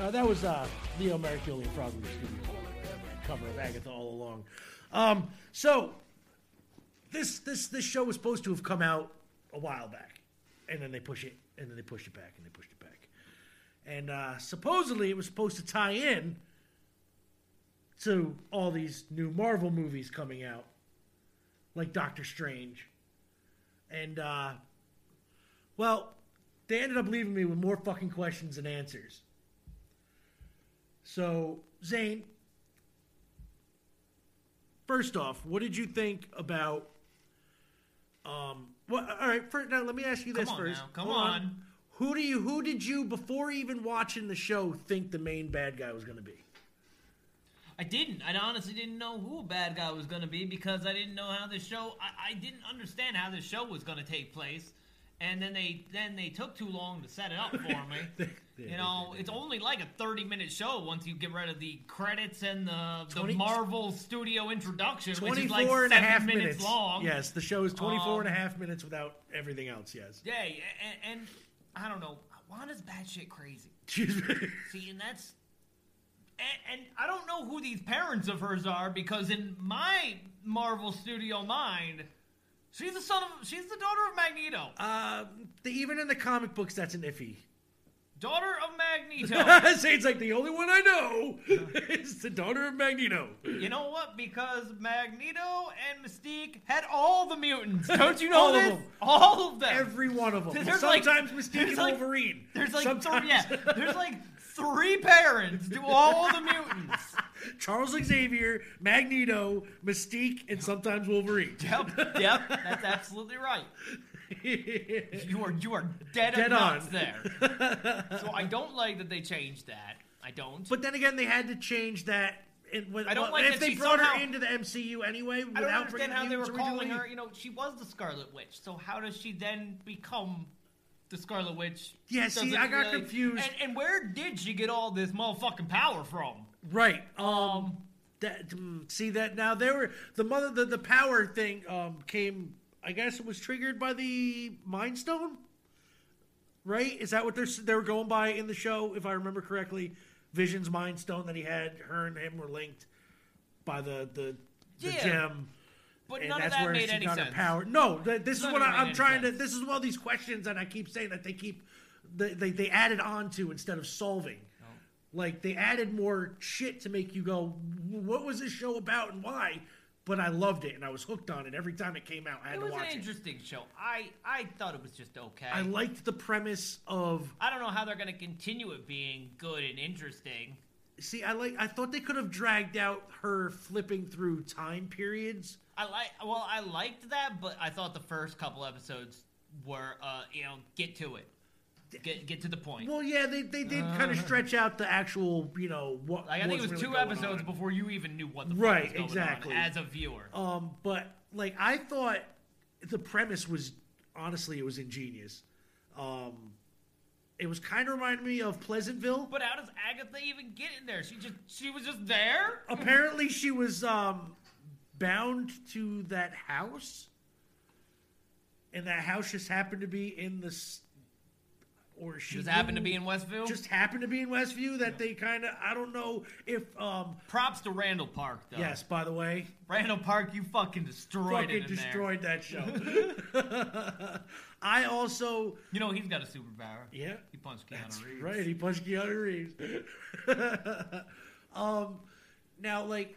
Uh, that was uh, Leo Moracchioli and Frog cover of Agatha all along. Um, so this this this show was supposed to have come out a while back, and then they push it, and then they pushed it back, and they pushed it back, and uh, supposedly it was supposed to tie in to all these new Marvel movies coming out, like Doctor Strange, and uh, well, they ended up leaving me with more fucking questions than answers. So, Zane, first off, what did you think about? Um, well, all right. First, now let me ask you this
Come on
first.
now, come
Hold
on.
Who do you? Who did you before even watching the show think the main bad guy was going to be?
I didn't. I honestly didn't know who a bad guy was going to be because I didn't know how the show. I, I didn't understand how the show was going to take place, and then they then they took too long to set it up for me. you know, it's only like a thirty minute show once you get rid of the credits and the the Marvel Studio introduction, which is like
and
seven minutes,
minutes
long.
Yes, the show is 24 and a
Um,
half minutes without everything else. Yes.
Yeah, and, and I don't know. Wanda's batshit crazy. See, and that's. And, and I don't know who these parents of hers are because in my Marvel Studio mind, she's the son of. She's the daughter of Magneto.
Uh, the, even in the comic books, that's an iffy.
Daughter of Magneto.
Say it's like the only one I know is the daughter of Magneto.
you know what? Because Magneto and Mystique had all the mutants. Don't you know
All of them.
All of them.
Every one of them.
There's like-
Sometimes Mystique and
like-
Wolverine.
There's like
Sometimes
yeah. There's like three parents do all the mutants.
Charles Xavier, Magneto, Mystique, and sometimes Wolverine.
Yep, yep, that's absolutely right. You are you are dead,
Dead on.
there. So I don't like that they changed that. I don't.
But then again, they had to change that. When,
I don't
well,
like
if
that
they brought her into the MCU anyway.
I don't
without
understand how they were calling her. You know, she was the Scarlet Witch. So how does she then become the Scarlet Witch?
Yeah, see, I got confused.
And, and where did she get all this motherfucking power from?
Right. Um.
Um,
that mm, see that now they were the mother the, the power thing um came I guess it was triggered by the Mind Stone. Right? Is that what they're they were going by in the show? If I remember correctly, Vision's Mind Stone that he had, her and him were linked by the the, the
Yeah,
gem.
But
and
none of
that's
that
where
made any sense.
power. No, th- this
None
is what I, I'm
any
trying to. This is all these questions that I keep saying that they keep they they, they added on to instead of solving.
Oh.
Like they added more shit to make you go, what was this show about and why? But I loved it and I was hooked on it every time it came out. I had
It
to
was an
watch it.
interesting show. I I thought it was just okay.
I liked the premise of
I don't know how they're going to continue it being good and interesting.
See. I like. I thought they could have dragged out her flipping through time periods.
I like well, I liked that, but I thought the first couple episodes were uh, you know, get to it. Get get to the point.
Well, yeah, they they did kind of stretch out the actual, you know, what.
like I think it was
really
two episodes
on.
before you even knew what the fuck
Right,
was going
exactly.
on as a viewer.
Um, but like I thought, the premise was honestly it was ingenious. Um, it was kind of reminding me of Pleasantville.
But how does Agatha even get in there? She just she was just there.
Apparently, she was um bound to that house, and that house just happened to be in this, or she
Just happened to be in Westville.
Just happened to be in Westview. That they kind of I don't know if um
props to Randall Park though.
yes. By the way,
Randall Park, you fucking destroyed
fucking
it
destroyed that show. I also.
You know he's got a superpower.
yeah.
He punched Keanu
That's
Reeves.
right. He punched Keanu Reeves. um, now, like,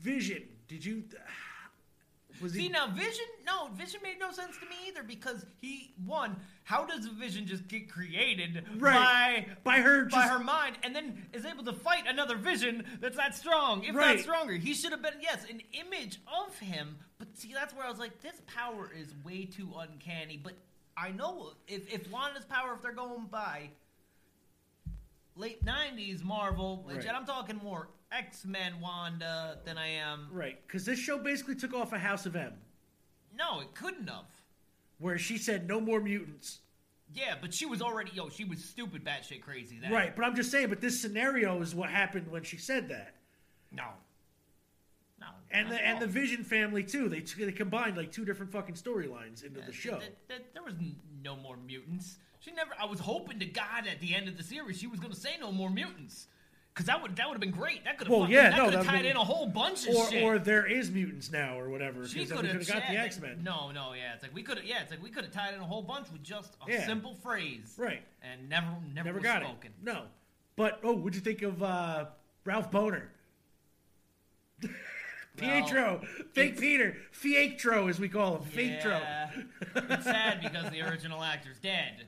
Vision. Did you? Was
See
he?
now, Vision. No, Vision made no sense to me either because he one. How does a Vision just get created
Right.
by
By her
by her mind, and then is able to fight another Vision that's that strong, if
Right.
not stronger? He should have been yes, an image of him. But see, that's where I was like, this power is way too uncanny. But I know if if Wanda's power, if they're going by late '90s Marvel, which
Right.
and I'm talking more X Men Wanda than I am.
Right, because this show basically took off a House of M,
No, it couldn't have.
Where she said no more mutants.
Yeah, but she was already yo. She was stupid, batshit crazy. Then.
Right, but I'm just saying. But this scenario is what happened when she said that,
No. No.
and the and the. Vision family too. They t- they combined like two different fucking storylines into
Uh,
the show.
th- th- there was no more mutants. She never. I was hoping to God at the end of the series she was going to say no more mutants, because that would that would have been great. That could have.
Well, yeah,
that
no,
could have tied
been-
in a whole bunch of
Or
shit.
or there is mutants now or whatever.
she could have
got the X Men.
No, no, yeah. It's like we could have. Yeah, it's like we could have tied in a whole bunch with just a
Yeah.
simple phrase.
Right.
And never, never,
Never got
spoken.
it. No. But oh, what'd you think of uh, Ralph Bohner? Pietro, fake Peter, Fietro as we call him, Fietro.
Yeah. it's sad because the original actor's dead.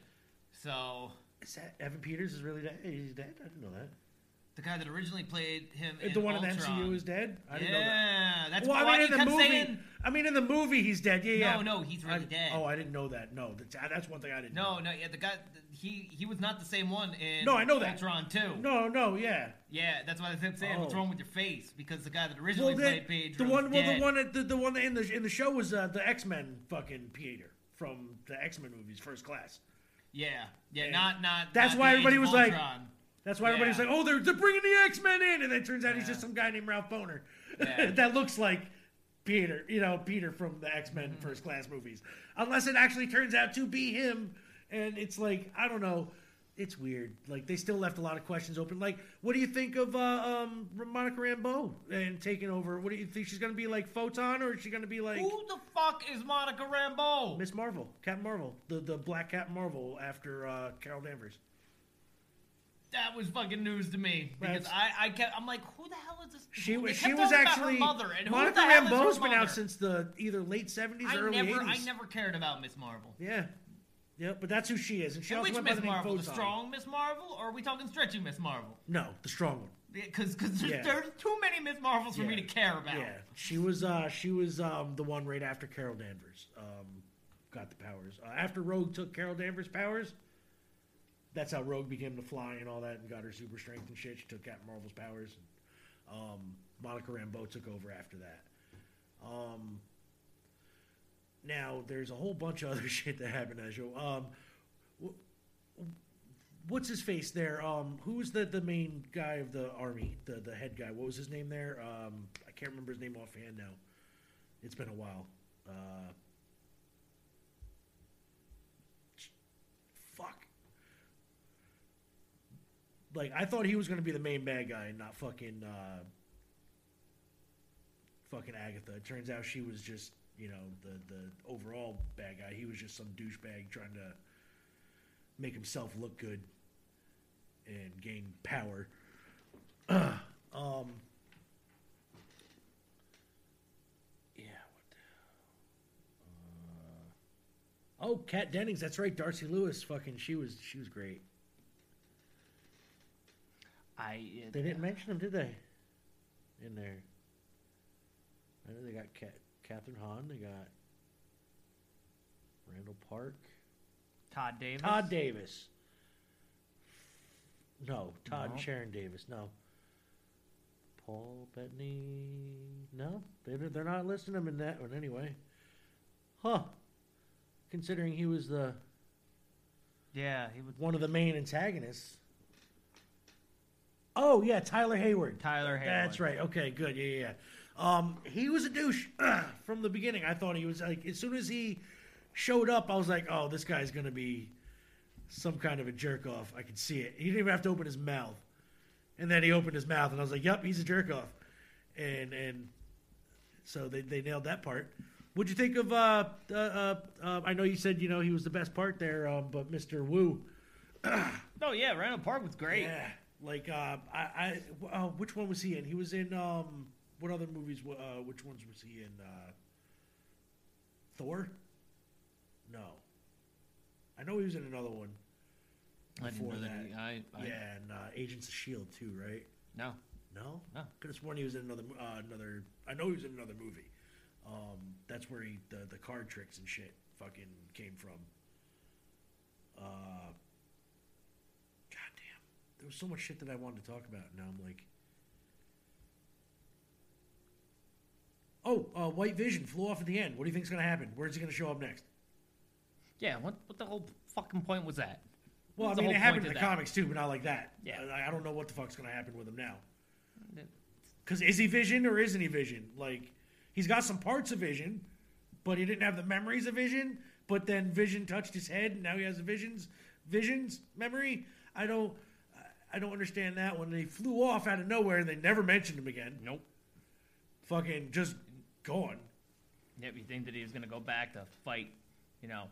So
Is that Evan Peters is really dead? He's dead. I didn't know that.
The guy that originally played him in
the one in the MCU is dead. I didn't know that.
Yeah, that's
Well,
why
I mean, in the movie,
saying.
I mean, in the movie, he's dead. Yeah, yeah.
No, no, he's really
I-
dead.
Oh, I didn't know that. No, that's, that's one thing I didn't.
No,
know.
no, yeah, the guy he he was not the same one in
No, I know that.
Ultron too.
no, no, yeah.
Yeah, that's why I kept saying what's
Oh.
wrong with your face because the guy that
Well,
originally played Pedro
the one, well,
dead.
the one, the, the one in the in the show was uh, the X Men fucking Peter from the X Men movies, First Class.
Yeah, yeah,
And
not not.
that's
not
why everybody was like-
Ultron.
That's why everybody's like, "Oh, they're they're bringing the X Men in," and then it turns out he's just some guy named Ralph Bohner
Yeah.
that looks like Peter, you know, Peter from the X Men
Mm-hmm.
First Class movies. Unless it actually turns out to be him, and it's like I don't know. It's weird. Like they still left a lot of questions open. Like, what do you think of uh, um, Monica Rambeau and taking over? What do you think she's going to be like Photon, or is she going to be like
Who the fuck is Monica Rambeau?
Miss Marvel, Captain Marvel, the the Black Captain Marvel after uh, Carol Danvers?
That was fucking news to me because
That's-
I I kept I'm like who the hell is this?
She
They
was
kept
she was
talking about
actually
her mother and who
Monica
the hell is her
Rambeau's been out since the either late seventies
I
or early
never I
eighties.
never cared about Miss Marvel.
Yeah, yeah, but that's who she is, and she
And
also
which
went by
Miss
the name
Marvel? The
Photon.
strong Miss Marvel, or are we talking stretchy Miss Marvel?
No, the strong one.
Because because
Yeah.
there's too many Miss Marvels for me
Yeah.
to care about.
Yeah, she was uh she was um the one right after Carol Danvers um got the powers. Uh, after Rogue took Carol Danvers' powers, that's how Rogue became the fly and all that, and got her super strength and shit. She took Captain Marvel's powers. And, um, Monica Rambeau took over after that. Um, now there's a whole bunch of other shit that happened in that. Um, wh- what's his face there? Um, who's the the main guy of the army? The the head guy. What was his name there? Um, I can't remember his name offhand now. It's been a while. Uh, fuck. Like I thought he was going to be the main bad guy, and not fucking uh, fucking Agatha. It turns out she was just you know the the overall bad guy. He was just some douchebag trying to make himself look good and gain power. um. Yeah. What? The, uh, oh, Kat Dennings. That's right. Darcy Lewis. Fucking. She was. She was great.
I
They didn't mention him, did they? In there. I know they got Kathryn Hahn. They got Randall Park.
Todd Davis.
Todd Davis. No, Todd
No.
Sharon Davis. No. Paul Bettany. No, they they're not listing him in that one anyway. Huh? Considering he was the
Yeah, he was
one of the main antagonists. Oh yeah, Tyler Hayward.
Tyler Hayward.
That's right. Okay, good. Yeah, yeah. yeah. Um, he was a douche from the beginning. I thought he was like as soon as he showed up, I was like, oh, this guy's gonna be some kind of a jerk off. I could see it. He didn't even have to open his mouth, and then he opened his mouth, and I was like, yep, he's a jerk off, and and so they they nailed that part. What'd you think of? Uh, uh, uh, uh, I know you said you know he was the best part there, um, but Mr. Woo.
Oh yeah, Randall Park was great.
Yeah, like uh, I, I uh, which one was he in? He was in um, what other movies? Uh, which ones was he in? Uh, Thor? No. I know he was in another one.
I
Before
know that.
that.
he- I, I,
yeah, and uh, Agents of Shield too, right?
No.
No,
No.
Could have sworn he was in another uh, another. I know he was in another movie. Um, that's where he the the card tricks and shit fucking came from. Uh, there was so much shit that I wanted to talk about. Now I'm like, oh, uh, White Vision flew off at the end. What do you think's gonna happen? Where's he gonna show up next?
Yeah. What? What the whole fucking point was that?
Well,
What's
I mean, it happened in the
that?
comics too, but not like that.
Yeah.
I, I don't know what the fuck's gonna happen with him now. Because is he Vision or isn't he Vision? Like, he's got some parts of Vision, but he didn't have the memories of Vision. But then Vision touched his head, and now he has the visions, visions memory. I don't, I don't understand that one. They flew off out of nowhere, and they never mentioned him again.
Nope.
Fucking just gone.
Yep. You think that he was gonna go back to fight? You know.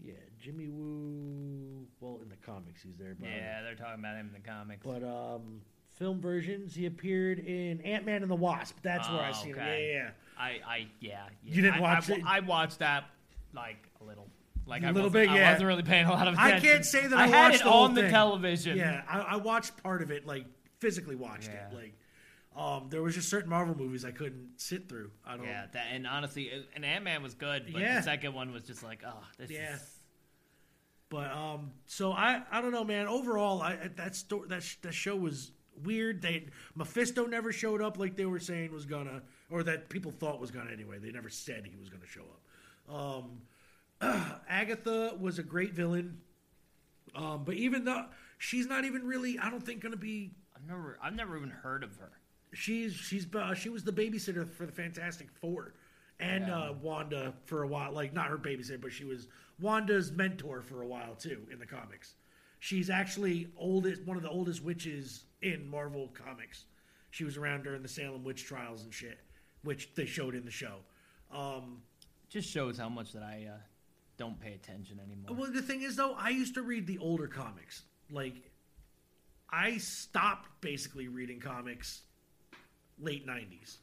Yeah, Jimmy Woo. Well, in the comics, he's there. But
Yeah, they're talking about him in the comics.
But um, film versions, he appeared in Ant Man and the Wasp. That's where I
Oh,
seen him.
okay.
Yeah, yeah,
I, I, yeah, yeah.
You didn't
I,
watch
I,
it?
I watted that like a little, like
A
I
little bit, yeah.
I wasn't really paying a lot of attention.
I can't say that I, watched it.
I had it
the
on the television.
Yeah, I, I watched part of it, like physically watched
Yeah.
it. Like, um, there was just certain Marvel movies I couldn't sit through. I don't.
Yeah, that, and honestly, uh, and Ant Man was good, but
Yeah.
the second one was just like, oh, this
Yeah.
is.
But um, so I I don't know, man. Overall, I I- that sto- that sh- that show was weird. They Mephisto never showed up like they were saying was gonna, or that people thought was gonna anyway. They never said he was gonna show up. Um, Agatha was a great villain, um, but even though she's not even really, I don't think gonna be.
I've never, I've never even heard of her.
She's she's uh, she was the babysitter for the Fantastic Four, and uh, Wanda for a while. Like not her babysitter, but she was Wanda's mentor for a while too in the comics. She's actually oldest one of the oldest witches in Marvel comics. She was around during the Salem witch trials and shit, which they showed in the show. Um,
Just shows how much that I uh, don't pay attention anymore.
well, the thing is, though, I used to read the older comics. Like, I stopped basically reading comics late '90s.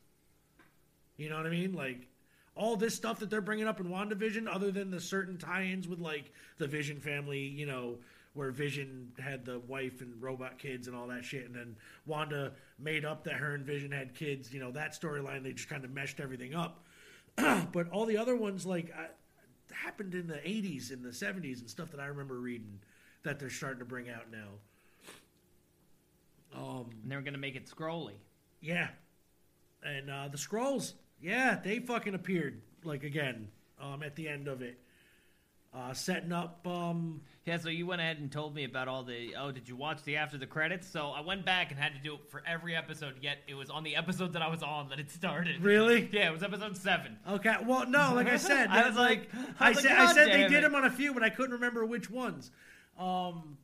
You know what I mean? Like, all this stuff that they're bringing up in WandaVision, other than the certain tie-ins with like the Vision family, you know, where Vision had the wife and robot kids and all that shit, and then Wanda made up that her and Vision had kids. You know, that storyline they just kind of meshed everything up. but all the other ones, like. I, happened in the 80s and the 70s and stuff that I remember reading that they're starting to bring out now. Um,
and they're gonna make it scrolly.
yeah. And uh, the scrolls, yeah, they fucking appeared like again um, at the end of it, uh, setting up. Um,
Yeah, so you went ahead and told me about all the. Oh, did you watch the after the credits? So I went back and had to do it for every episode. Yet it was on the episode that I was on that it started.
really?
Yeah, it was episode seven.
Okay. Well, no, like I said,
I was like, I
I,
was like,
said, I said they did
it."
them on a few, but I couldn't remember which ones. Um,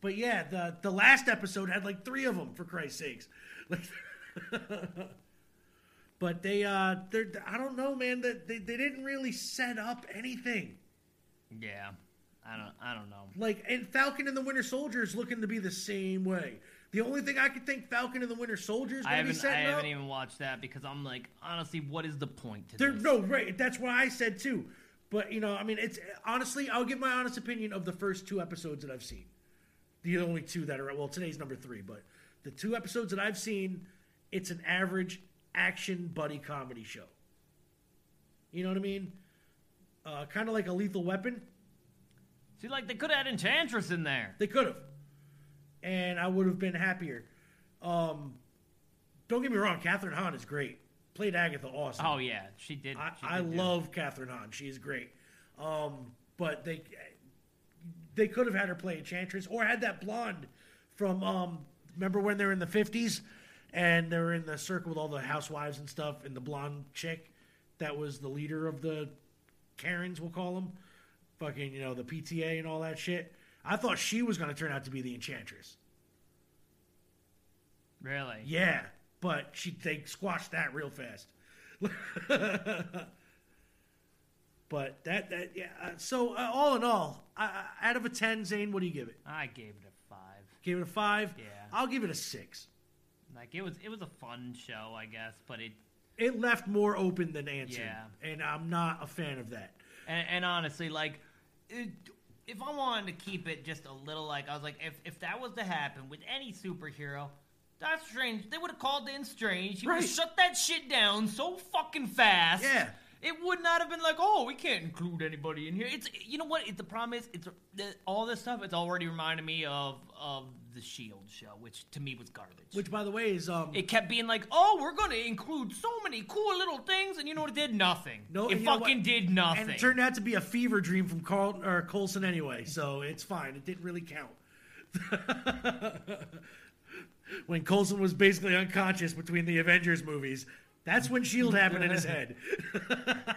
but yeah, the the last episode had like three of them for Christ's sakes. Like, but they uh, they're I don't know, man. That they, they didn't really set up anything.
Yeah, I don't. I don't know.
Like, and Falcon and the Winter Soldier is looking to be the same way. The only thing I could think Falcon and the Winter Soldier is
I
going to be
haven't. I haven't
up.
even watched that because I'm like, honestly, what is the point to
There,
this?
no, right. That's what I said too. But you know, I mean, it's honestly, I'll give my honest opinion of the first two episodes that I've seen. The only two that are well, today's number three, but the two episodes that I've seen, it's an average action buddy comedy show. You know what I mean? Uh, kind of like a Lethal Weapon.
See, like they could have had Enchantress in there.
They could have, and I would have been happier. Um, don't get me wrong, Kathryn Hahn is great. Played Agatha awesome.
Oh yeah, she did.
I,
she did do-
love Kathryn Hahn. She is great. Um, but they they could have had her play Enchantress or had that blonde from um, remember when they were in the fifties and they were in the circle with all the housewives and stuff and the blonde chick that was the leader of the Karens, we'll call them, fucking you know the PTA and all that shit. I thought she was going to turn out to be the Enchantress.
Really?
Yeah, but she they squashed that real fast. but that that yeah. uh, So uh, all in all, uh, out of a ten, Zane, what do you give it?
I gave it a five.
Give it a five.
Yeah.
I'll give it a six.
Like it was it was a fun show, I guess, but it
It left more open than answered,
Yeah.
and I'm not a fan of that.
and, and honestly, like it, if I wanted to keep it just a little like I was like if if that was to happen with any superhero. That's strange. They would have called in Strange. He would have shut that shit down so fucking fast.
Yeah.
It would not have been like, oh, we can't include anybody in here. It's you know what? It, the problem is, it's all this stuff. It's already reminded me of of the Shield show, which to me was garbage.
Which, by the way, is um,
it kept being like, oh, we're going to include so many cool little things, and you know what? It did nothing.
no,
it fucking did nothing.
and it turned out to be a fever dream from Carl or Coulson anyway, so it's fine. It didn't really count. when Coulson was basically unconscious between the Avengers movies, that's when Shield happened in his head.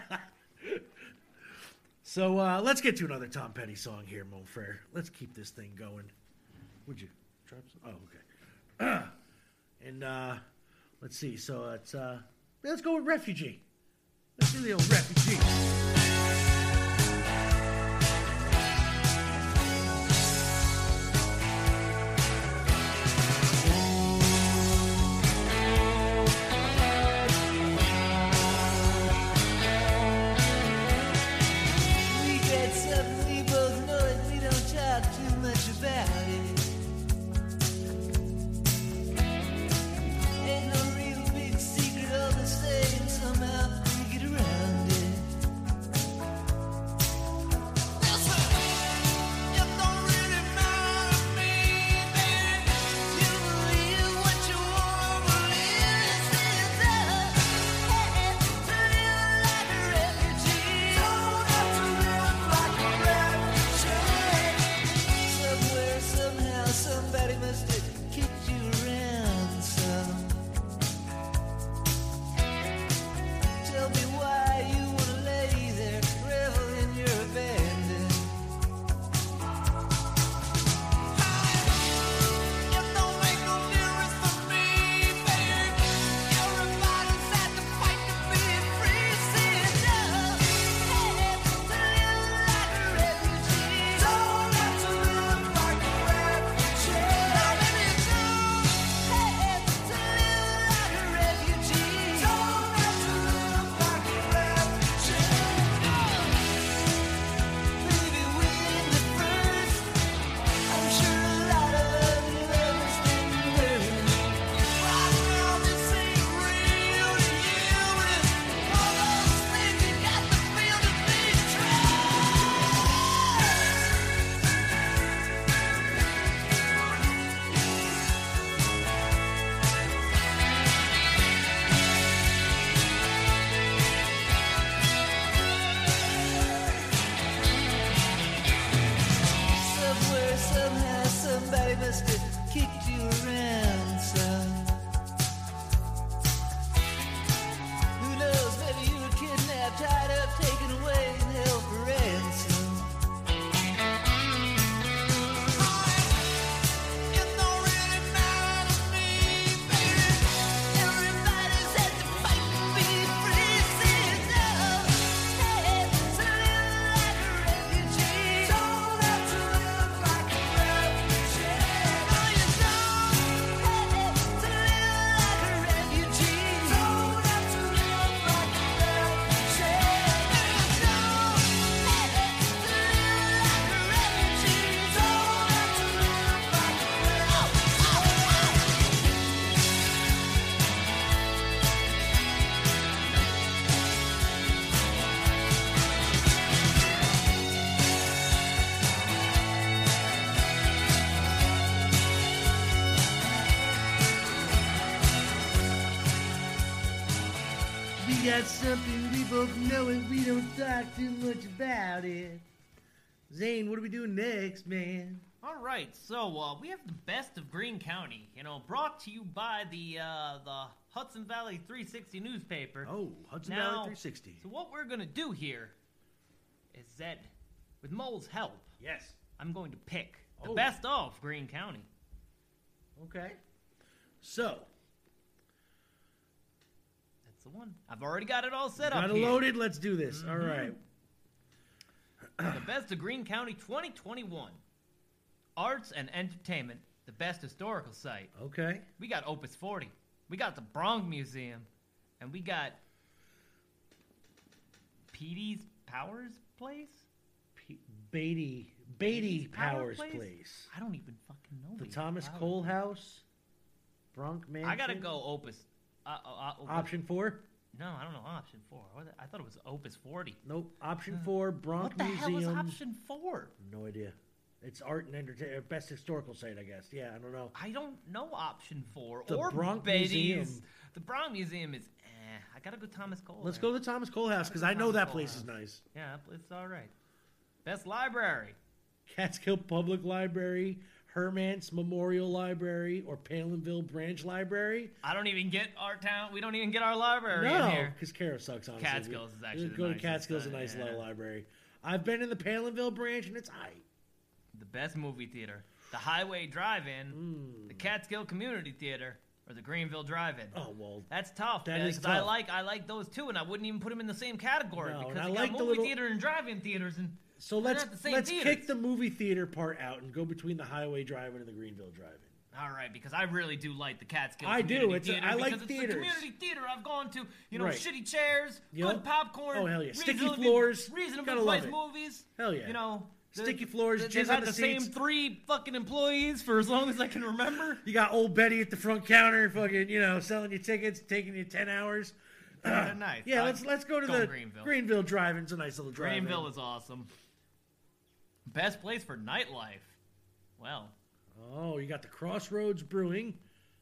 so uh, let's get to another Tom Petty song here, Mon Frere. Let's keep this thing going. Would you? Oh, okay. and uh, let's see. So it's uh, let's go with Refugee. Let's do the old Refugee.
We got something we both know and we don't talk too much about it.
Zane, what are we doing next, man?
All right, so uh, we have the best of Greene County, you know, brought to you by the uh, the Hudson Valley 360 newspaper.
Oh, Hudson
Now-
Valley 360.
So what we're gonna do here is that, with Mole's help,
Yes.
I'm going to pick the
Oh.
best of Greene County.
Okay. So,
That's the one. I've already got it all set
got
up
it
here.
loaded. Let's do this. Mm-hmm. All right.
the best of Greene County 2021. Arts and entertainment the best historical site.
Okay.
We got Opus 40. We got the Bronx Museum. And we got Petey's Powers Place?
P- Beatty Beatty
Beatty's Power
Powers
Place?
Place.
I don't even fucking know.
The Thomas
Power
Cole House. Bronx Mansion.
I gotta go Opus. Uh, uh, uh,
Option four.
No, I don't know. Option four. What the- I thought it was Opus 40.
Nope. Option four. Bronx
What the
Museum.
hell is option four?
No idea. It's art and entertainment. Best historical site, I guess. Yeah, I don't know.
I don't know option four
The
or
Bronx
Betty's.
Museum.
The Bronx Museum is. Eh, I gotta go Thomas Cole.
Let's
there.
go to the Thomas Cole House because I know
Thomas
that
Cole
place
House.
is nice.
Yeah, it's all right. Best library.
Catskill Public Library, Hermance Memorial Library, or Palenville Branch Library.
I don't even get our town. We don't even get our library in
No,
here.
because Cairo sucks. Honestly,
Catskills is actually the
go to Catskills, a nice
yeah.
little library. I've been in the Palenville Branch, and it's.
The best movie theater. The Highway Drive-In.
Hmm.
The Catskill Community Theater. Or the Greenville Drive-In.
Oh well,
That's tough.
That
man,
is
'cause I like I like those two, and I wouldn't even put them in the same category
No,
because
I like
movie
little-
theater and drive-in theaters, and
so
They're
let's
the
let's
theaters.
kick the movie theater part out and go between the Highway Drive-In and the Greenville Drive-In.
All right, because I really do like the Catskill.
I do. It's
theater
I like
it's
theaters.
the community theater I've gone to. You know,
Right.
shitty chairs,
Yep.
good popcorn.
Oh, hell yeah. Sticky floors.
reasonably
Gotta
priced movies.
Hell yeah.
You know,
Sticky floors,
they-
jizz
They've
on
had
the
the same three fucking employees for as long as I can remember.
You got old Betty at the front counter, fucking, you know, selling you tickets, taking you ten hours.
Kinda nice.
Yeah, let's let's go to the
Greenville.
Greenville Drive-In. It's a nice little drive.
Greenville is awesome. Best place for nightlife. Well,
Oh, you got the Crossroads Brewing.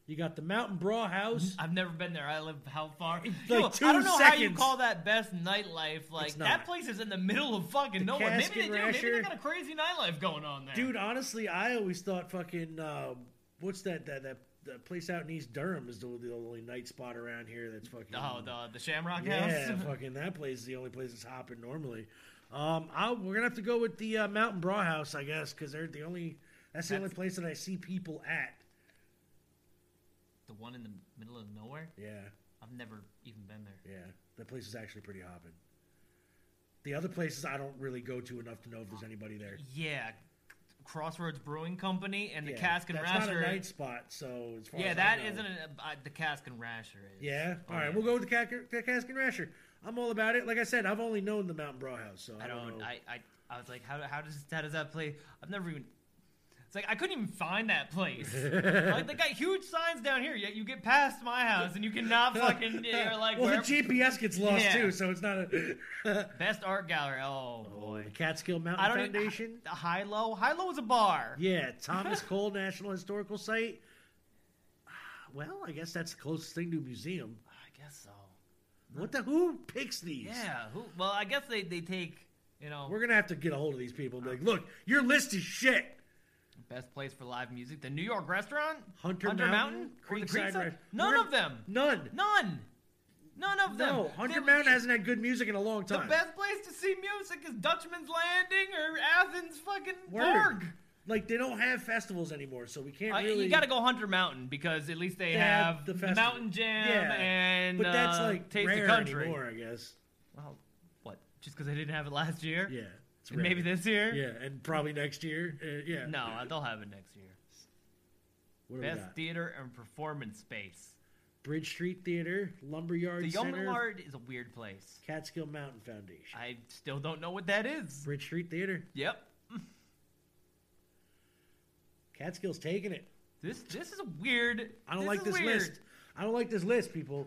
You got the Mountain Braw House.
I've never been there. I live how far?
It's like
know,
two
I don't know how you call that best nightlife. Like that place is in the middle of fucking
The
nowhere. Maybe they do. Maybe they got a crazy nightlife going on there.
Dude, honestly, I always thought fucking uh, what's that that that that place out in East Durham is the, the only night spot around here that's fucking.
Oh, the the Shamrock
yeah,
House.
Yeah, fucking that place is the only place that's hopping normally. Um, I'll, we're gonna have to go with the uh, Mountain Bra House, I guess, because they're the only. That's the only place that I see people at.
the one in the middle of nowhere.
Yeah,
I've never even been there.
yeah, that place is actually pretty hopping. The other places I don't really go to enough to know if there's anybody there.
Yeah, Crossroads Brewing Company and the
Yeah,
Cask and
that's
Rasher.
not a night spot, so as far
yeah,
as
that
I know.
isn't a, uh, the Cask and Rasher is.
Yeah.
Oh,
All right,
yeah.
we'll go with the, Cask- the Cask and Rasher. I'm all about it. Like I said, I've only known the Mountain Braw House, so I,
I
don't,
don't.
know.
I, I I was like, how how does how does that play? I've never even. It's like I couldn't even find that place. like they got huge signs down here, yet you get past my house and you cannot fucking. You're like
well, the GPS gets lost
Yeah.
too, so it's not a.
best art gallery. Oh, oh boy,
the Catskill Mountain
I don't.
Foundation.
High low. High low is a bar.
Yeah, Thomas Cole National Historical Site. Ah, well, I guess that's the closest thing to a museum.
I guess so.
What the? Who picks these?
Yeah. Who? Well, I guess they they take. You know,
We're gonna have to get a hold of these people. And be like, oh. look, your list is shit.
best place for live music. The New York restaurant.
Hunter,
Mountain.
Mountain,
Or
Creekside.
Creekside? None of them.
None.
None. None of them.
No, Hunter
They-
Mountain hasn't had good music in a long time.
The best place to see music is Dutchman's Landing or Athens fucking
Word.
Borg.
Like they don't have festivals anymore, so we can't
Uh,
really.
You got to go Hunter Mountain because at least they,
They
have,
have the
the,
festival.
Mountain Jam
Yeah,
and
but that's
uh,
like
Taste
rare
the Country.
anymore, I guess.
Well, what? Just because they didn't have it last year?
Yeah, it's
And
rare.
maybe this year?
Yeah, and probably next year. Uh, yeah.
No, they'll have it next year.
What do we
Best theater and performance space.
Bridge Street Theater, Lumberyard
The
Center,
Yard is a weird place.
Catskill Mountain Foundation,
I still don't know what that is.
Bridge Street Theater.
Yep.
Catskill's taking it.
This this is a weird.
I don't
this
like this
weird.
list. I don't like this list, people.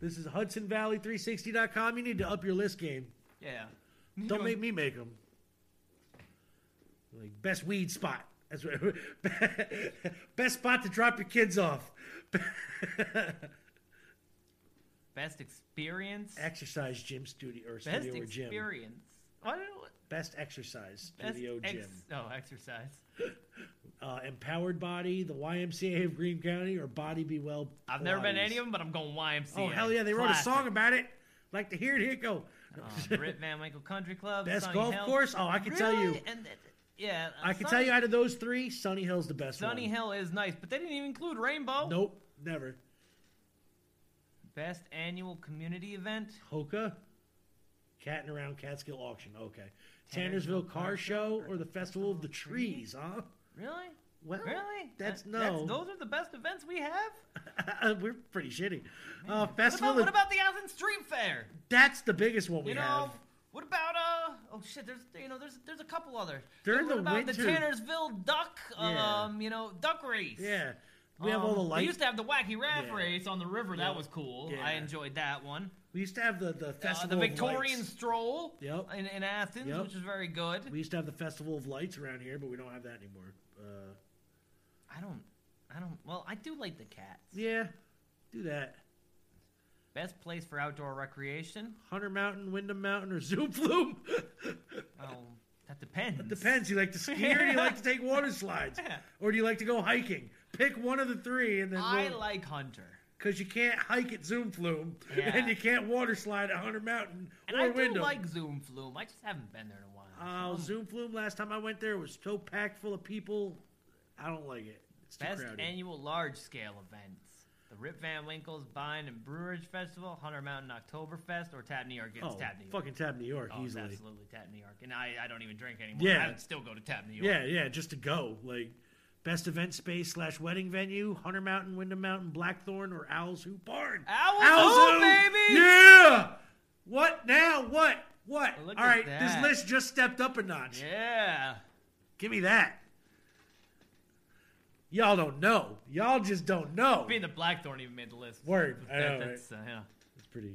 This is HudsonValley360.com. You need to up your list game.
Yeah.
Don't make me make them. Like best weed spot. That's what, best spot to drop your kids off.
Best experience.
Exercise gym studio or
Best
studio or gym.
experience. I.
Best exercise
Best
studio
ex-
gym.
oh, exercise.
Uh, Empowered Body, the YMCA of Greene County, or Body Be Well.
I've never been to any of them, but I'm going YMCA.
Oh hell yeah! They wrote
Classic.
a song about it. Like to hear it. Here it go.
Rip Van Winkle Country Club.
Best
Sunny
golf
Hill.
course? Oh, I can tell you.
And, uh, yeah, uh,
I can
Sunny-
tell you out of those three, Sunny Hill's the best
Sunny
one.
Hill is nice, but they didn't even include Rainbow.
Nope, never.
Best annual community event.
Hoka, Catting Around Catskill Auction. Okay.
Tannersville
Tannersville Car Show or the Festival of the Trees, huh?
Really?
Well,
Really?
That's
Uh,
no.
those are the best events we have.
We're pretty shitty. Uh,
What
Festival.
about, what about the Athens Street Fair?
that's the biggest one we
You know,
have.
what about uh? Oh shit, there's you know there's there's a couple other.
During
what
the
about the Tannersville Duck
Yeah.
um you know duck race?
Yeah, we have all the
Um,
lights.
We used to have the wacky raft
Yeah.
race on the river.
Yeah.
That was cool.
Yeah.
I enjoyed that one.
We used to have the the
Uh,
festival.
the Victorian
Lights.
stroll
Yep.
in, in Athens,
Yep.
which is very good.
We used to have the festival of lights around here, but we don't have that anymore. Uh,
I don't, I don't. Well, I do like the cats.
yeah, do that.
Best place for outdoor recreation?
Hunter Mountain, Windham Mountain, or Zoom Flume.
Oh, that depends.
it depends. You like to ski or do you like to take water slides, or do you like to go hiking? Pick one of the three, and then
I like Hunter.
because you can't hike at Zoom Flume,
Yeah.
and you can't water slide at Hunter Mountain
And
or
I do
Windham.
like Zoom Flume. I just haven't been there in a
Oh,
So-
Zoom Flume. Last time I went there, it was so packed full of people. I don't like it. It's too
Best
crowded.
annual large scale events. The Rip Van Winkle's Vine and Brewerage Festival, Hunter Mountain Oktoberfest, or Tap New York. It's
oh,
Tap New York.
fucking Tab New York
Oh, it's
easily.
absolutely Tap New York. And I, I don't even drink anymore.
Yeah.
I would still go to Tap New York.
Yeah, yeah, just to go. Like best event space slash wedding venue: Hunter Mountain, Windham Mountain, Blackthorn, or Owl's Hoop Barn.
Owl's
Owl's
Hoop,
Hoop!
baby!
Yeah. What now? What? What?
Look
All right,
that.
this list just stepped up a notch.
Yeah.
Give me that. Y'all don't know. Y'all just don't know.
Being the Blackthorn even made the list.
Word.
That-
know, right?
that's, uh, yeah.
It's pretty.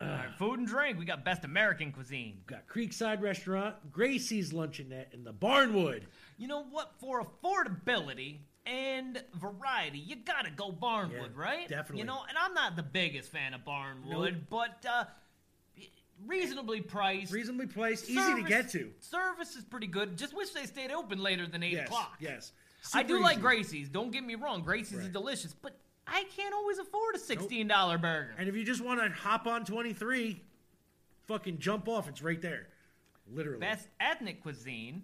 All right, food and drink. We got best American cuisine.
Got Creekside Restaurant, Gracie's Luncheonette, and the Barnwood.
You know what? For affordability and variety, you gotta go Barnwood,
Yeah,
right?
definitely.
You know, and I'm not the biggest fan of Barnwood,
Nope.
but uh, reasonably priced.
Reasonably priced, easy to get to.
Service is pretty good. Just wish they stayed open later than eight
Yes,
o'clock.
yes.
I
Super
do like. Gracie's. Don't get me wrong. Gracie's is delicious, but I can't always afford a sixteen dollar burger.
And if you just want to hop on 23, fucking jump off. It's right there. Literally.
Best ethnic cuisine.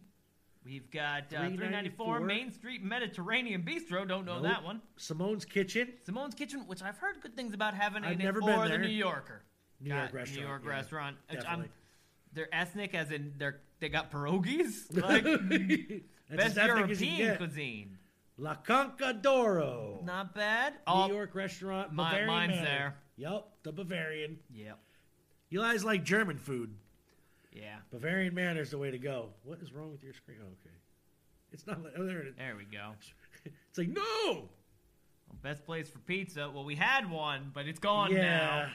We've got uh,
394.
394 Main Street Mediterranean Bistro. Don't know
Nope.
that one.
Simone's Kitchen,
Simone's Kitchen, which I've heard good things about having
I've
in
never been there.
the New Yorker.
New
Got
York restaurant.
New York
yeah.
restaurant. which I'm-
Definitely.
they're ethnic, as in they're they got pierogies. Like
mm,
best
as you
European cuisine.
La Conca d'Oro.
Not bad.
New
Oh,
York restaurant. Bavarian
mine's
Manor.
there.
Yep, the Bavarian.
Yep.
You guys like German food.
Yeah.
Bavarian Manor is the way to go. What is wrong with your screen? Oh, okay. It's not like, oh, there it is.
There we go.
It's like, no!
Well, best place for pizza. Well, we had one, but it's gone
yeah.
now.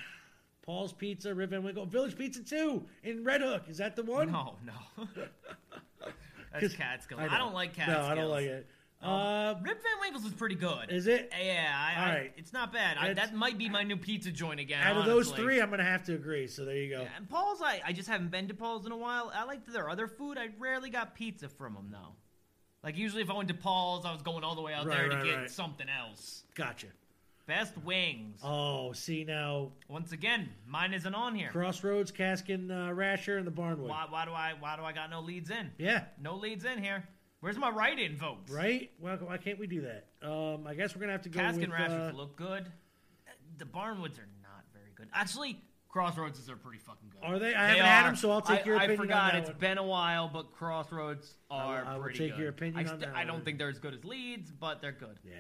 Paul's Pizza, Rip Van Winkle. Village Pizza too in Red Hook. Is that the one?
No, no. That's Catskill.
I
I, don't like Catskills.
No, I don't like it. Uh,
Rip Van Winkle's is pretty good.
is it?
Yeah, I,
All
I- it's not bad. I,
It's-
that might be my new pizza joint again.
Out of those three, I'm going to have to agree. So there you go.
Yeah, and Paul's, I, I just haven't been to Paul's in a while. I liked their other food. I rarely got pizza from them though. Like usually, if I went to Paul's, I was going all the way out
Right,
there to
right,
get
right.
something else.
Gotcha.
Best wings.
Oh, see now,
Once again, mine isn't on here.
Crossroads, Caskin, uh, Rasher, and the Barnwood.
Why, why do I why do I got no leads in?
Yeah,
No leads in here. Where's my write-in votes?
right. Well, why can't we do that? Um, I guess we're gonna have to go
Caskin
with.
Rashers
uh,
look good. The Barnwoods are not very good. Actually, Crossroads are pretty fucking good.
Are they? I
They
haven't had them, so I'll take
I-
your
I forgot
on that
it's
one.
been a while, but Crossroads are
I will
pretty
take
good.
your opinion
I,
on that
I don't
one.
think they're as good as Leeds, but they're good.
Yeah.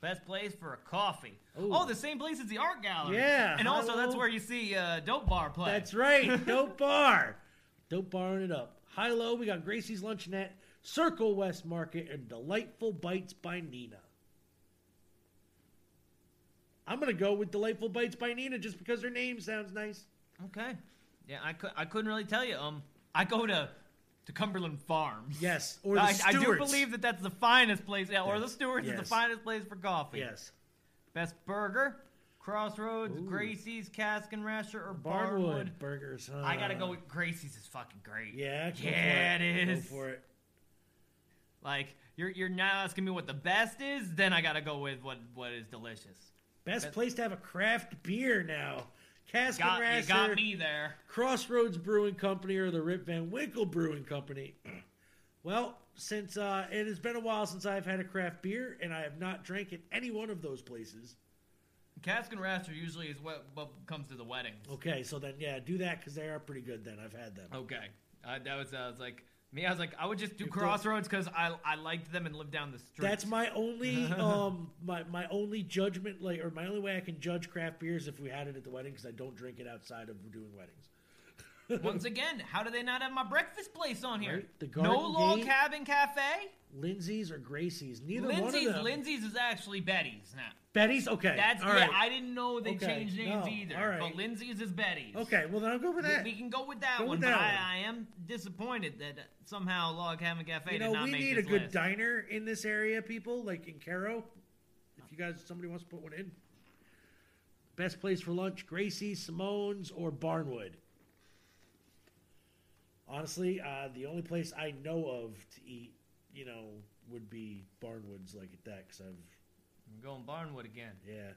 Best place for a coffee.
Ooh.
Oh, the same place as the art gallery.
Yeah,
and also that's where you see uh, Dope Bar play.
That's right. Dope bar. Dope barring it up. High low, we got Gracie's Luncheonette, Circle West Market, and Delightful Bites by Nina. I'm gonna go with Delightful Bites by Nina just because her name sounds nice.
Okay. Yeah, I could I couldn't really tell you. Um, I go to to Cumberland Farms.
Yes, or the
I, I do
Stewart's.
believe that that's the finest place. Yeah, or the Stewart's is
Yes.
the finest place for coffee.
Yes.
Best burger, Crossroads. Gracie's, and Rasher, or
Barnwood,
Barnwood.
Burgers. Huh?
I gotta go with Gracie's. is fucking great.
Yeah. Go
Yeah,
for
it
Go for it.
Like you're you're now asking me what the best is, then I gotta go with what what is delicious.
Best place to have a craft beer now. Caskin
Got, you
Rasher,
got me there.
Crossroads Brewing Company, or the Rip Van Winkle Brewing Company. well, since uh, it has been a while since I've had a craft beer, and I have not drank at any one of those places.
Cask and Rasher usually is what what comes to the weddings.
Okay, so then yeah, do that because they are pretty good. Then I've had them.
Okay, uh, that was uh, was like Me, I was like, I would just do Crossroads because I I liked them and lived down the street.
That's my only um my my only judgment like or my only way I can judge craft beers if we had it at the wedding because I don't drink it outside of doing weddings.
Once again, how do they not have my breakfast place on here?
Right, the
no
Garden
log
Gate.
cabin cafe.
Lindsay's or Gracie's, neither
Lindsay's
one of them.
Lindsay's is actually Betty's now.
Betty's okay.
That's
all
yeah.
right.
I didn't know they
Okay,
changed names
no,
either.
all right.
But Lindsay's is Betty's.
Okay, well then I'll go with that.
we can go with that
Go
one,
with
but
that
I,
one.
I am disappointed that somehow Log Cabin Cafe
you
did
know,
not
we
make
need a good
list.
diner in this area, people, like in Cairo. If you guys, somebody wants to put one in. Best place for lunch: Gracie's, Simone's, or Barnwood. Honestly, uh, the only place I know of to eat, you know, would be Barnwood's, like at that, because I've,
I'm going Barnwood again.
yeah,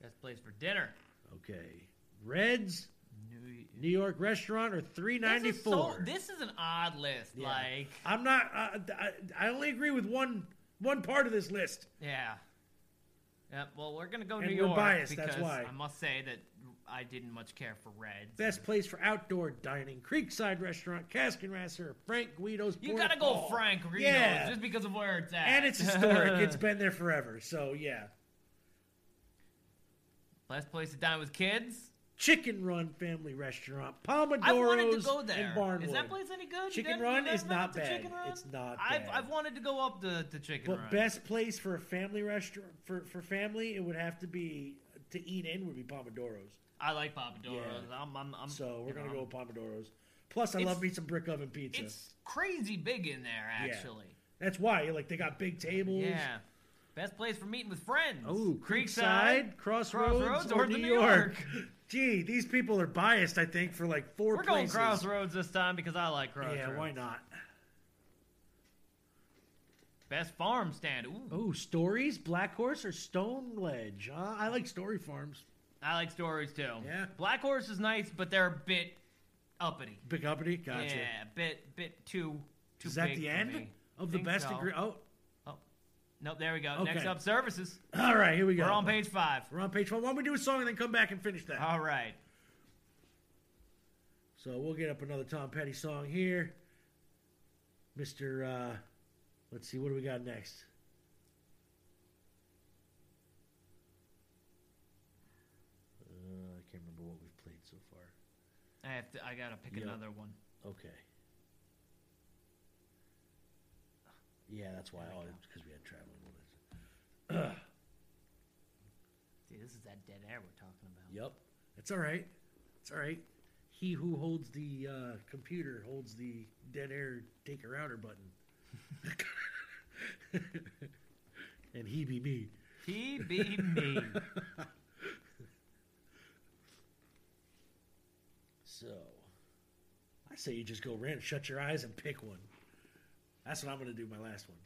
Best place for dinner.
okay. Reds,
New-
New York restaurant, or three ninety four.
This is, an odd list.
Yeah.
Like,
I'm not. Uh, I, I only agree with one one part of this list.
yeah. Yeah, well, we're gonna go
And
New
we're
York
biased,
because
that's why.
I must say that I didn't much care for Reds.
Best place for outdoor dining: Creekside Restaurant, Cask and Rasher, Frank Guido's.
you gotta go. Frank Reno
Yeah.
just because of where it's at.
and it's historic. it's been there forever. So yeah,
Best place to dine with kids.
Chicken Run Family Restaurant, Pomodoros,
wanted to go there.
Barnwood.
Is that place any good? You
Chicken
done-
Run
you
is
been
not
to
bad.
Chicken Run?
It's not
I've,
bad.
I've wanted to go up to, to Chicken Run.
But best place for a family restaurant for for family, it would have to be to eat in would be Pomodoros.
I like Papadoros.
Yeah.
I'm, I'm, I'm,
So we're gonna
know,
go with Pomodoros. Plus, I love me some brick oven pizza.
It's crazy big in there,
Yeah.
actually.
That's why like they got big tables.
Yeah. Best place for meeting with friends.
Oh,
Creekside,
Creekside, Crossroads,
Crossroads,
or,
or
New
New
York.
York.
Gee, these people are biased. I think for like 4
We're going. Crossroads this time because I like Crossroads.
Yeah, why not?
Best farm stand. Ooh,
Oh, stories, Black Horse or Stone Ledge? Uh, I like Story Farms.
I like stories too.
Yeah.
Black Horse is nice, but they're a bit uppity.
Big uppity, gotcha.
Yeah, a bit, bit too, too
Is that
big
the
for
end
me.
of the
Think
best?
so.
Agree- oh,
Nope, there we go.
Okay.
Next up, services.
all right, here we go.
We're on page five.
We're on page one. Why don't we do a song and then come back and finish that?
All right.
So we'll get up another Tom Petty song here. Mr. Uh, let's see, what do we got next? Uh, I can't remember what we've played so far.
I have to. I gotta pick
Yep.
another one.
Okay. Yeah, that's why.
There we
All
go.
because we had traveling us.
See, this is that dead air we're talking about.
Yep. It's all right. It's all right. He who holds the uh, computer holds the dead air take her outer button. and he be me.
He be me.
So, I say you just go random, shut your eyes, and pick one. That's what I'm going to do. My last one.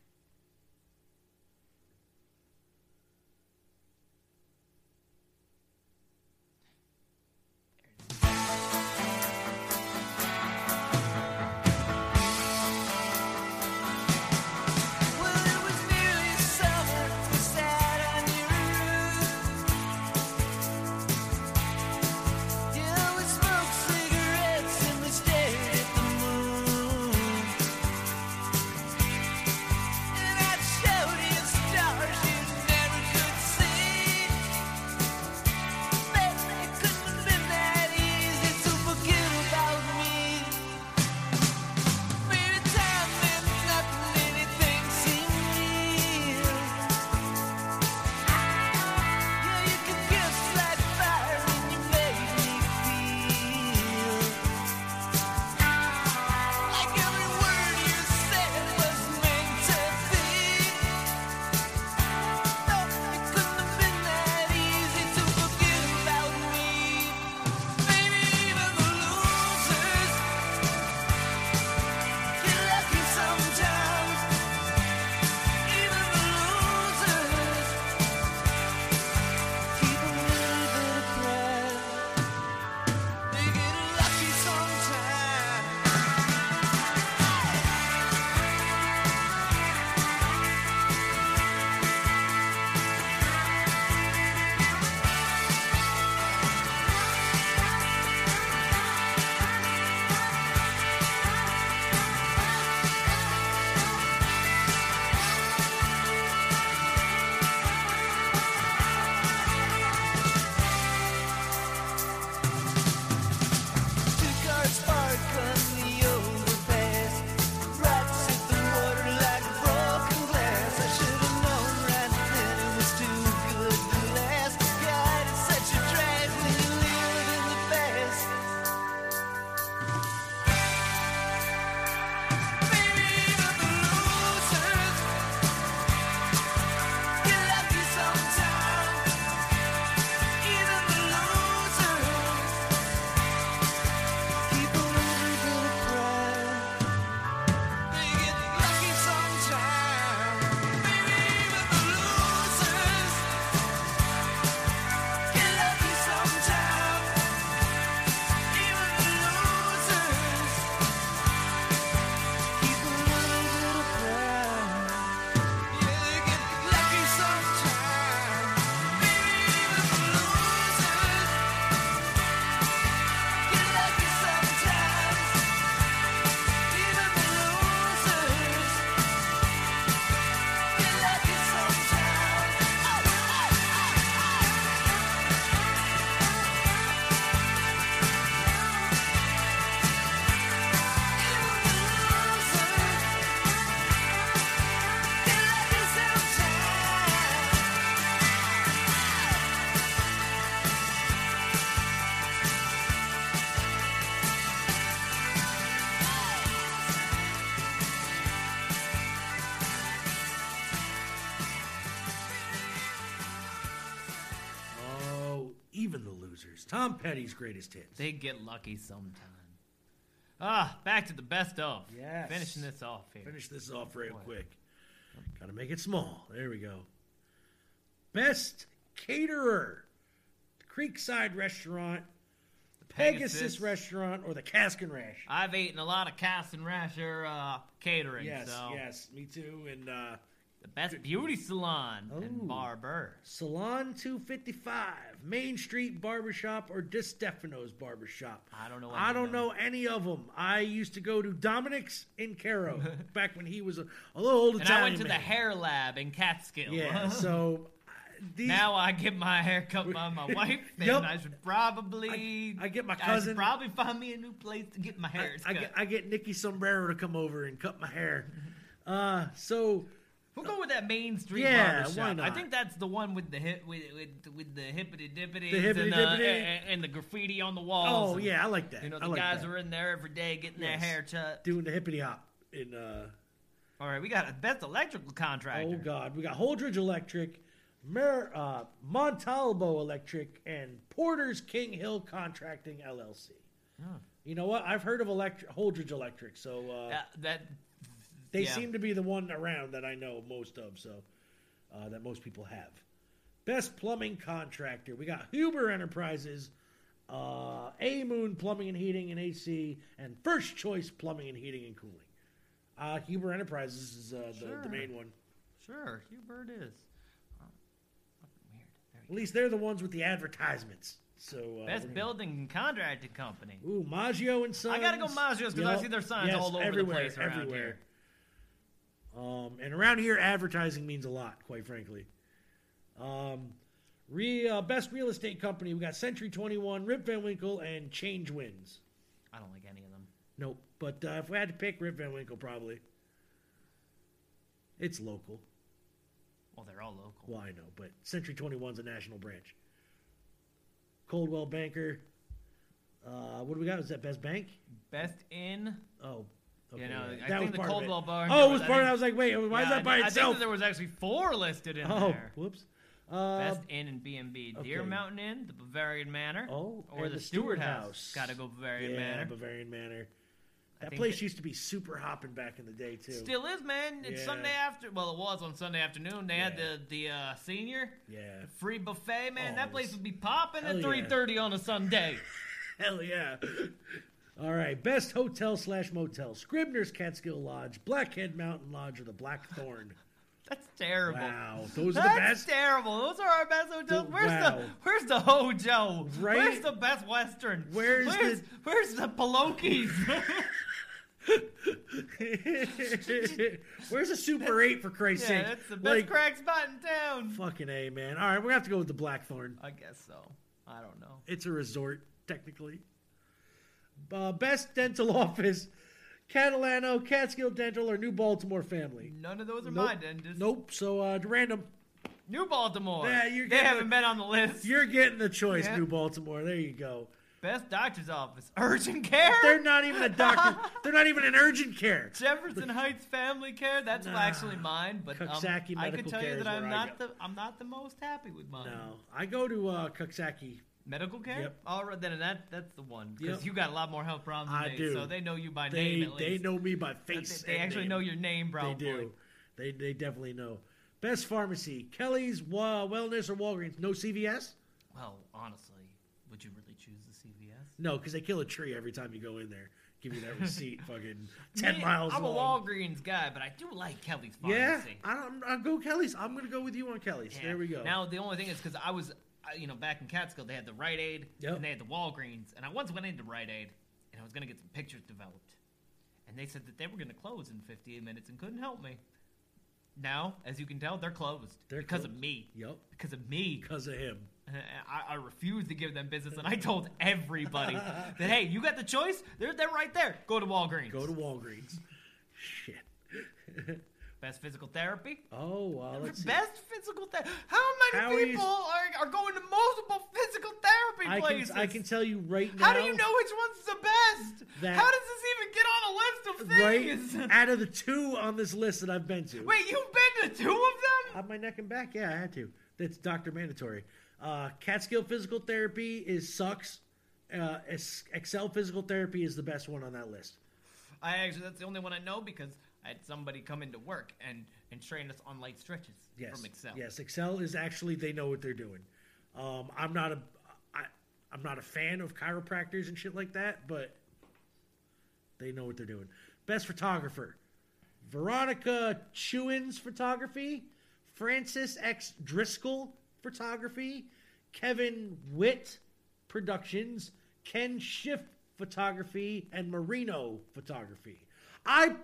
Tom Petty's greatest hits.
They get lucky sometime. Ah, back to the best of.
Yes.
Finishing this off here.
Finish this off real quick. Got to make it small. There we go. Best caterer: the Creekside Restaurant, the Pegasus,
Pegasus.
Restaurant, or the Cask and Rash.
I've eaten a lot of Cass and Rasher uh, catering.
Yes,
so
yes, me too. And uh,
The best beauty salon and barber.
Salon 255, Main Street Barbershop, or DiStefano's Barbershop.
I don't know.
I don't know any of them. I used to go to Dominic's in Cairo back when he was a, a little old
And
Italian
I went to the hair lab in Catskill.
Yeah, so uh, these,
now I get my hair cut by my wife, and
Yup.
I should probably.
I get my
I
cousin-
should probably find me a new place to get my hair
I
cut.
get, I get Nicky Sombrero to come over and cut my hair. Uh, so
We'll go with that Main Street
Yeah,
barbershop.
why
I think that's the one with the hip with with, with the hippity dippity
The hippity-dippity.
and, and the graffiti on the walls.
oh
and,
yeah, I like that.
You know the
like
guys
that.
are in there every day getting
Yes.
their hair cut.
doing the hippity hop in. Uh,
All right, we got a best electrical contractor.
oh God, we got Holdridge Electric, Mer, uh, Montalvo Electric, and Porter's King Hill Contracting LLC.
Oh.
You know what? I've heard of electric Holdridge Electric, so uh,
That, that
they
yeah.
seem to be the one around that I know most of. So uh, that most people have. Best plumbing contractor. We got Huber Enterprises, uh, A Moon Plumbing and Heating and AC, and First Choice Plumbing and Heating and Cooling. Uh, Huber Enterprises is uh, the,
Sure.
the main one.
sure, Huber is. Oh.
At least they're the ones with the advertisements. So uh,
Best
gonna-
building contracting company.
Ooh, Maggio and Sons.
I gotta go Maggio's 'cause I
Yep.
see their signs
Yes,
all over the place around
everywhere. Um, and around here, advertising means a lot, quite frankly. Um, re, uh, best real estate company, we got Century 21, Rip Van Winkle, and Change Winds.
I don't like any of them.
Nope. But uh, if we had to pick Rip Van Winkle, probably. It's local.
Well, they're all local.
Well, I know, but Century 21's a national branch. Coldwell Banker. Uh, what do we got? Is that Best Bank?
Best in.
Oh. Okay,
You know. I
That
think
was
the
part.
Coldwell Bar.
Oh, it was
I
part.
think-
I was like, wait, why is
Yeah,
that by
I, I
itself?
think that there was actually four listed in
oh,
there.
whoops. Uh,
Best Inn and B and B: Deer
okay.
Mountain Inn, the Bavarian Manor,
oh,
or
and
the, Stewart House. Got to go Bavarian
yeah,
Manor.
Bavarian Manor. That place
that-
used to be super hopping back in the day too.
Still is, man. It's
Yeah.
Sunday after. Well, it was on Sunday afternoon. They had the the uh, senior
yeah.
free buffet, man.
Oh,
that place would be popping
Hell
at
yeah.
three thirty on a Sunday.
Hell yeah. All right, best hotel slash motel: Scribner's Catskill Lodge, Blackhead Mountain Lodge, or the Blackthorn.
That's terrible.
Wow, those are
That's
the best.
terrible. Those are our best hotels.
The-
Where's
wow.
the Where's the Hojo?
Right?
Where's the Best Western?
Where's
where's,
the-
Where's the Pelokis?
Where's a Super Eight for Christ's
yeah,
sake?
that's the best
Like,
crack spot in town.
Fucking a man. All right, we're gonna have to go with the Blackthorn.
I guess so. I don't know.
It's a resort, technically. Uh, best dental office: Catalano, Catskill Dental, or New Baltimore Family.
None of those are
Nope.
mine, dentist.
Nope. So uh, random.
New Baltimore.
Yeah, you're
they haven't
the-
been on the list.
You're getting the choice,
Yeah.
New Baltimore. There you go.
Best doctor's office. Urgent care.
They're not even a doctor. They're not even in urgent care.
Jefferson Heights Family Care. That's
Nah.
actually mine, but um, I can tell you that I'm not the I'm not the most happy with mine.
No, I go to uh.
Medical care.
Yep.
All right, then that that's the one because
Yep.
you got a lot more health problems.
I
than me,
do.
so they know you by
They
name at
they know me by
They-
face.
They,
and
actually
name.
know your name, probably.
They do. They they definitely know. Best pharmacy: Kelly's, Wa- Wellness, or Walgreens. No CVS.
Well, honestly, would you really choose the CVS?
No, because they kill a tree every time you go in there. Give you that receipt, fucking ten
Me,
miles
I'm
long.
a Walgreens guy, but I do like Kelly's pharmacy.
yeah, I don't. I'll go Kelly's. I'm gonna go with you on Kelly's.
Yeah.
There we go.
Now the only thing is because I was, I- you know, back in Catskill, they had the Rite Aid
Yep.
and they had the Walgreens, and I once went into Rite Aid and I was gonna get some pictures developed, and they said that they were gonna close in 58 minutes and couldn't help me. Now, as you can tell, they're closed
They're
because of me.
Yep,
Because of me.
because of him.
Uh, I, I refused to give them business, and I told everybody that hey, you got the choice. They're they're right there. Go to Walgreens.
Go to Walgreens. Shit.
Best physical therapy.
Oh, uh, let's.
Best physical therapy. How many
Howie's-
people are, are going to multiple physical therapy
I
places?
can I can tell you right now.
How do you know which one's the best?
That-
How does this even get on a list of
Right
things?
out of the two on this list that I've been to.
Wait, you've been to two of them?
On my neck and back, yeah, I had to. That's doctor mandatory. Uh, Catskill Physical Therapy is sucks. Uh, Excel Physical Therapy is the best one on that list.
I actually that's the only one I know because Had somebody come into work and and train us on light stretches
Yes.
from Excel.
Yes, Excel is actually they know what they're doing. Um, I'm not a I, I'm not a fan of chiropractors and shit like that, but they know what they're doing. Best photographer: Veronica Chewins photography, Francis X Driscoll photography, Kevin Witt productions, Ken Schiff photography, and Marino photography. I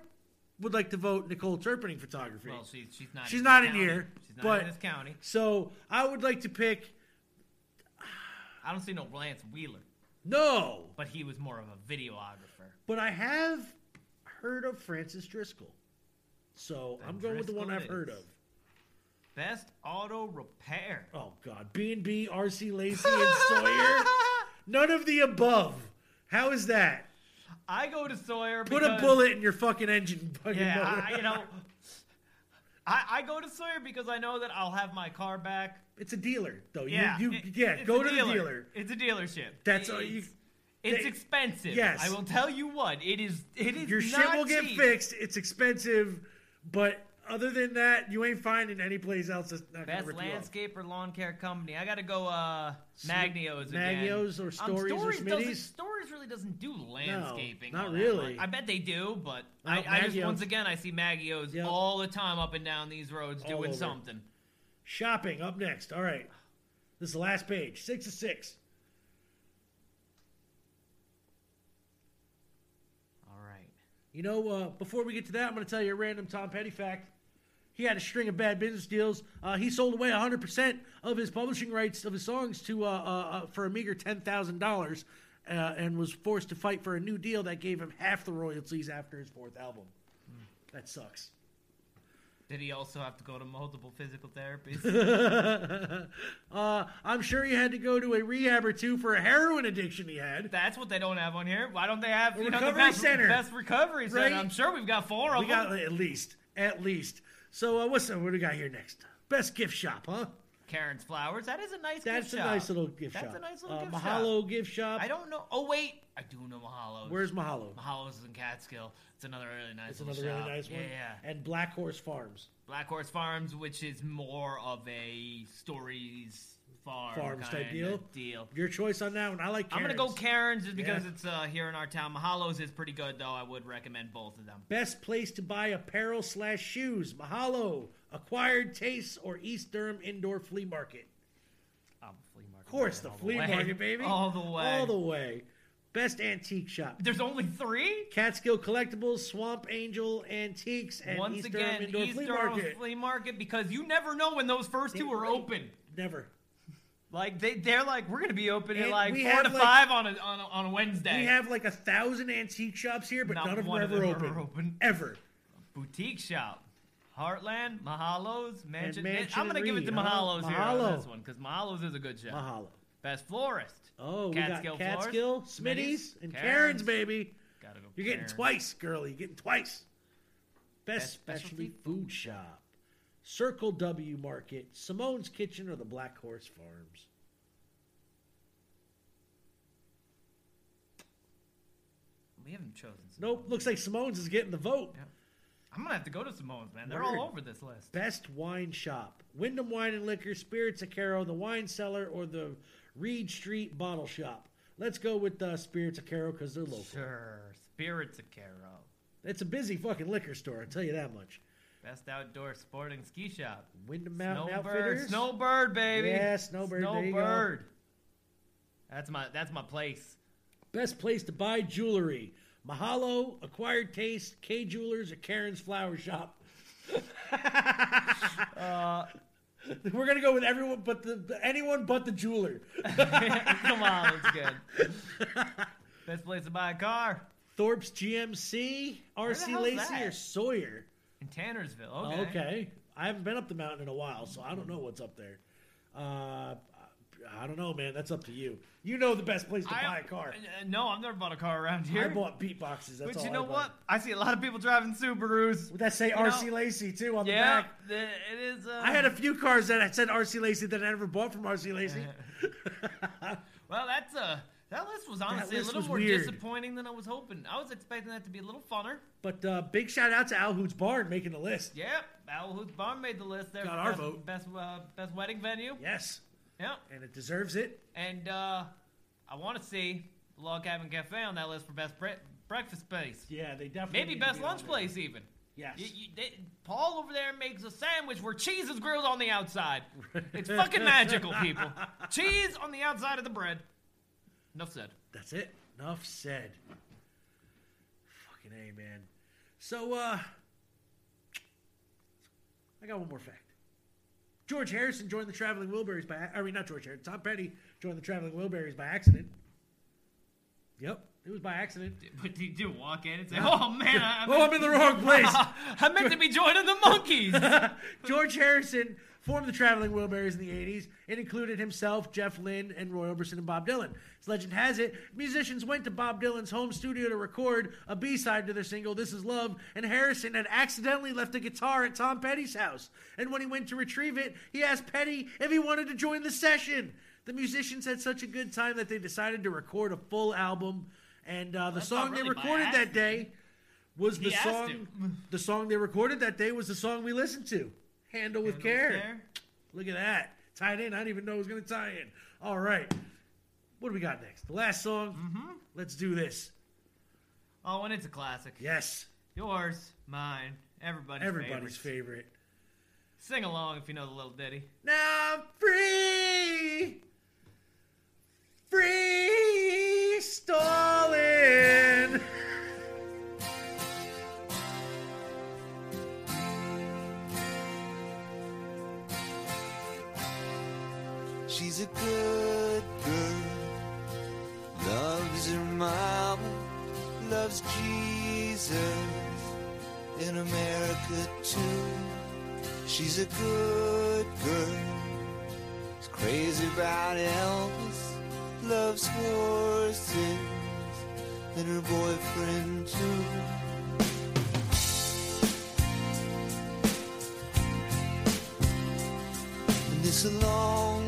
would like to vote Nicole Turpinning photography.
Well, she's she's not.
She's
in
not in
county.
here,
She's not
but-
in this county.
So I would like to pick
I don't see no Lance Wheeler,
no,
but he was more of a videographer.
but I have heard of Francis Driscoll. So
Then
I'm going with the one I've
it
heard of.
Best auto repair.
Oh God, B and B, RC Lacey, and Sawyer. None of the above. How is that?
I go to Sawyer.
Put a bullet in your fucking engine. Fucking
Yeah. I, you know, I, I go to Sawyer because I know that I'll have my car back.
it's a dealer though.
Yeah,
you,
it-
yeah.
it's
Go to the dealer.
It's a dealership.
That's
It-
all you-
It's,
they-
expensive.
Yes.
I will tell you what. It is. It is.
Your shit will get fixed. It's expensive, but other than that, you ain't finding any place else that's not gonna
Best
rip you off.
landscaper lawn care company. I got to go. uh Magnios again.
Magnios or
Um,
Stories or
Stories doesn't-
Smitty's?
Stories really doesn't do landscaping.
not
all that
really.
much. I bet they do, but
No,
I, I just
Maggios-
once again I see Maggios
Yep.
all the time up and down these roads
All
doing
over.
something.
Shopping up next. All right. This is the last page. Six of six.
All right.
You know, uh, before we get to that, I'm going to tell you a random Tom Petty fact. He had a string of bad business deals. Uh, he sold away 100% of his publishing rights of his songs to uh, uh, uh, for a meager $10,000 uh, and was forced to fight for a new deal that gave him half the royalties after his fourth album. That sucks.
Did he also have to go to multiple physical therapies?
uh, I'm sure he had to go to a rehab or two for a heroin addiction he had.
That's what they don't have on here. Why don't they have
A
you know, the
recovery
best,
center.
best recovery center?
Right?
I'm sure we've got four of
We
them.
got at least, at least. So uh, what's what do we got here next? Best gift shop, huh?
Karen's Flowers. That is a nice
That's
gift
a
shop.
nice little gift shop.
That's
shop.
a nice little
uh,
gift
Mahalo
shop.
gift shop.
I don't know. Oh wait, I do know Mahalo's.
Where's Mahalo?
Mahalo's is in Catskill. It's another really nice.
It's
little
another really
shop.
nice one.
Yeah, yeah.
And Black Horse Farms.
Black Horse Farms, which is more of a stories farm
Farms type deal?
Deal.
Your choice on that one. I like.
I'm gonna go Karen's just because
Yeah.
it's uh, here in our town. Mahalo's is pretty good though. I would recommend both of them.
Best place to buy apparel slash shoes: Mahalo, Acquired Tastes, or East Durham Indoor Flea Market.
Um, flea market.
Of course, the flea
way.
market, baby.
All the way.
All the way. Best antique shop:
There's only three.
Catskill Collectibles, Swamp Angel Antiques, and
Once
East
again,
Durham Indoor
East
Flea
Durham
Market.
flea market because you never know when those first two are open.
Never.
Like they, they're like, we're gonna be open at like four to
like-
five on a on a, on a Wednesday.
We have like a thousand antique shops here, but
Not
none of them are ever open.
open.
Ever.
boutique shop. Heartland, Mahalo's, Mansion.
Mansion
I'm gonna give it to? Mahalo's here on this one because Mahalo's is a good shop.
Mahalo.
Best florist.
Oh,
Catskill
we got Catskill,
Smitty's,
Smitty's, and
Karen's.
Karen's, baby.
Gotta go.
You're getting twice, girl. You're getting twice. Best,
Best
specialty,
specialty
food shop. Circle W Market, Simone's Kitchen, or the Black Horse Farms.
We haven't chosen.
Nope, looks like Simone's is getting the vote.
I'm gonna have to go to Simone's, man. They're all over this list.
Best wine shop. Windham Wine and Liquor, Spirits of Cairo, the Wine Cellar, or the Reed Street Bottle Shop. Let's go with uh, Spirits of Cairo because they're local.
Sure. Spirits of Cairo.
It's a busy fucking liquor store, I'll tell you that much.
Best outdoor sporting ski shop.
Windham Mountain
Snowbird.
Outfitters.
Snowbird, baby.
Yeah, Snowbird, there you go.
Snowbird. That's my that's my place.
Best place to buy jewelry. Mahalo, Acquired Taste, K Jewelers, or Karen's Flower Shop.
Uh,
We're gonna go with everyone but the, the- anyone but the jeweler.
Come on, that's good. Best place to buy a car
Thorpe's GMC,
the
RC
hell's
Lacey,
that?
or Sawyer.
In Tannersville.
Okay.
Okay.
I haven't been up the mountain in a while, so I don't know what's up there. Uh, I don't know, man. That's up to you. You know the best place to
I-
buy a car.
Uh, no, I've never bought a car around here.
I bought beatboxes. That's
but you know
bought.
what? I see a lot of people driving Subarus.
Would that say
You
RC
know-
Lacey too on the
Yeah,
back?
the- it is. Uh,
I had a few cars that I said RC Lacey that I never bought from RC Lacey.
Well, that's uh, that list was honestly
list
a little more
weird.
disappointing than I was hoping. I was expecting that to be a little funner.
but uh, big shout out to Al Hoots Barn making the list.
Yep, Al Hoots Barn made the list there.
Got our
best,
vote.
Best uh, best wedding venue.
Yes,
Yep.
and it deserves it.
And uh, I want to see Log Cabin Cafe on that list for best bre- breakfast place.
Yeah, they definitely
Maybe best
be
lunch
there.
place even.
Yes.
You, you, they, Paul over there makes a sandwich where cheese is grilled on the outside. It's fucking magical, people. Cheese on the outside of the bread. Enough said.
That's it. Enough said. Fucking A, man. So, uh, I got one more fact. George Harrison joined the Traveling Wilburys by, I mean, not George Harrison, Tom Petty joined the Traveling Wilburys by accident. Yep, it was by accident.
But did you walk in and say, "Oh man, I,
Oh, I'm in the wrong place.
I meant to be joining the Monkees"?
George Harrison formed the Traveling Wilburys in the 80s. It included himself, Jeff Lynne, and Roy Orbison and Bob Dylan. As legend has it, musicians went to Bob Dylan's home studio to record a B-side to their single This Is Love, and Harrison had accidentally left a guitar at Tom Petty's house. And when he went to retrieve it, he asked Petty if he wanted to join the session. The musicians had such a good time that they decided to record a full album. And uh, the
That's
song they
really by
recorded that day was the song. The song they recorded that day was the song we listened to. Handle with care. Look at that. Tied in. I didn't even know it was going to tie in. All right. What do we got next? The last song. Mm-hmm. Let's do this.
Oh, and it's a classic.
Yes.
Yours, mine, everybody's,
Everybody's
favorite.
favorite.
Sing along if you know the little ditty.
Now I'm free. Free stalling.
She's a good girl, loves her mama, loves Jesus in America too. She's a good girl, is crazy about Elvis, loves horses and her boyfriend too. And it's a long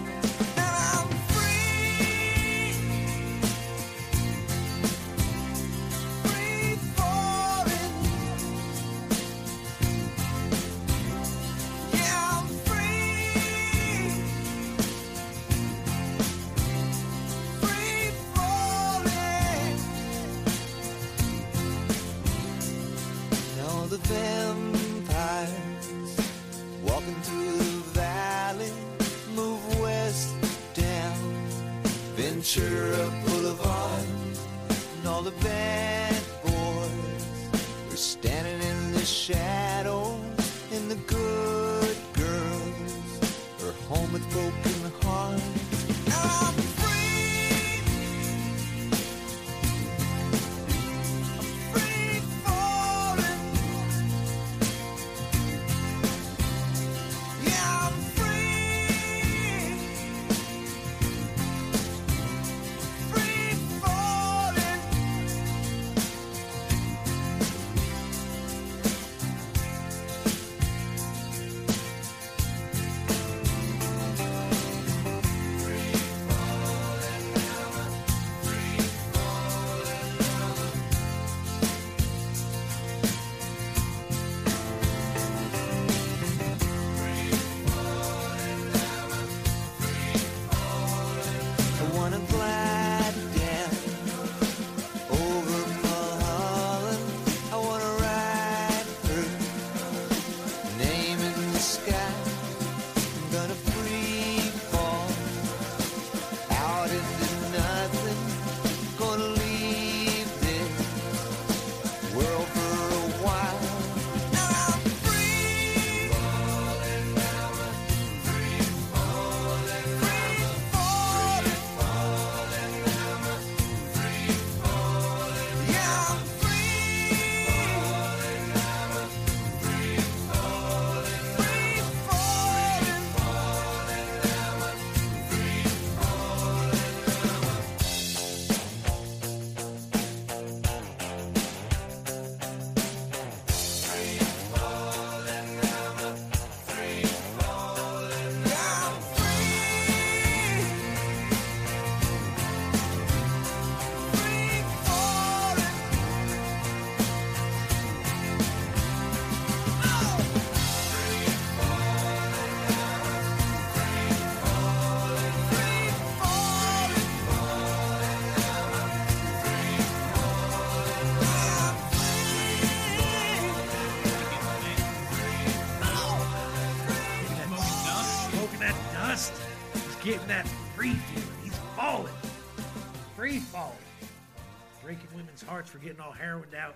For getting all heroined out.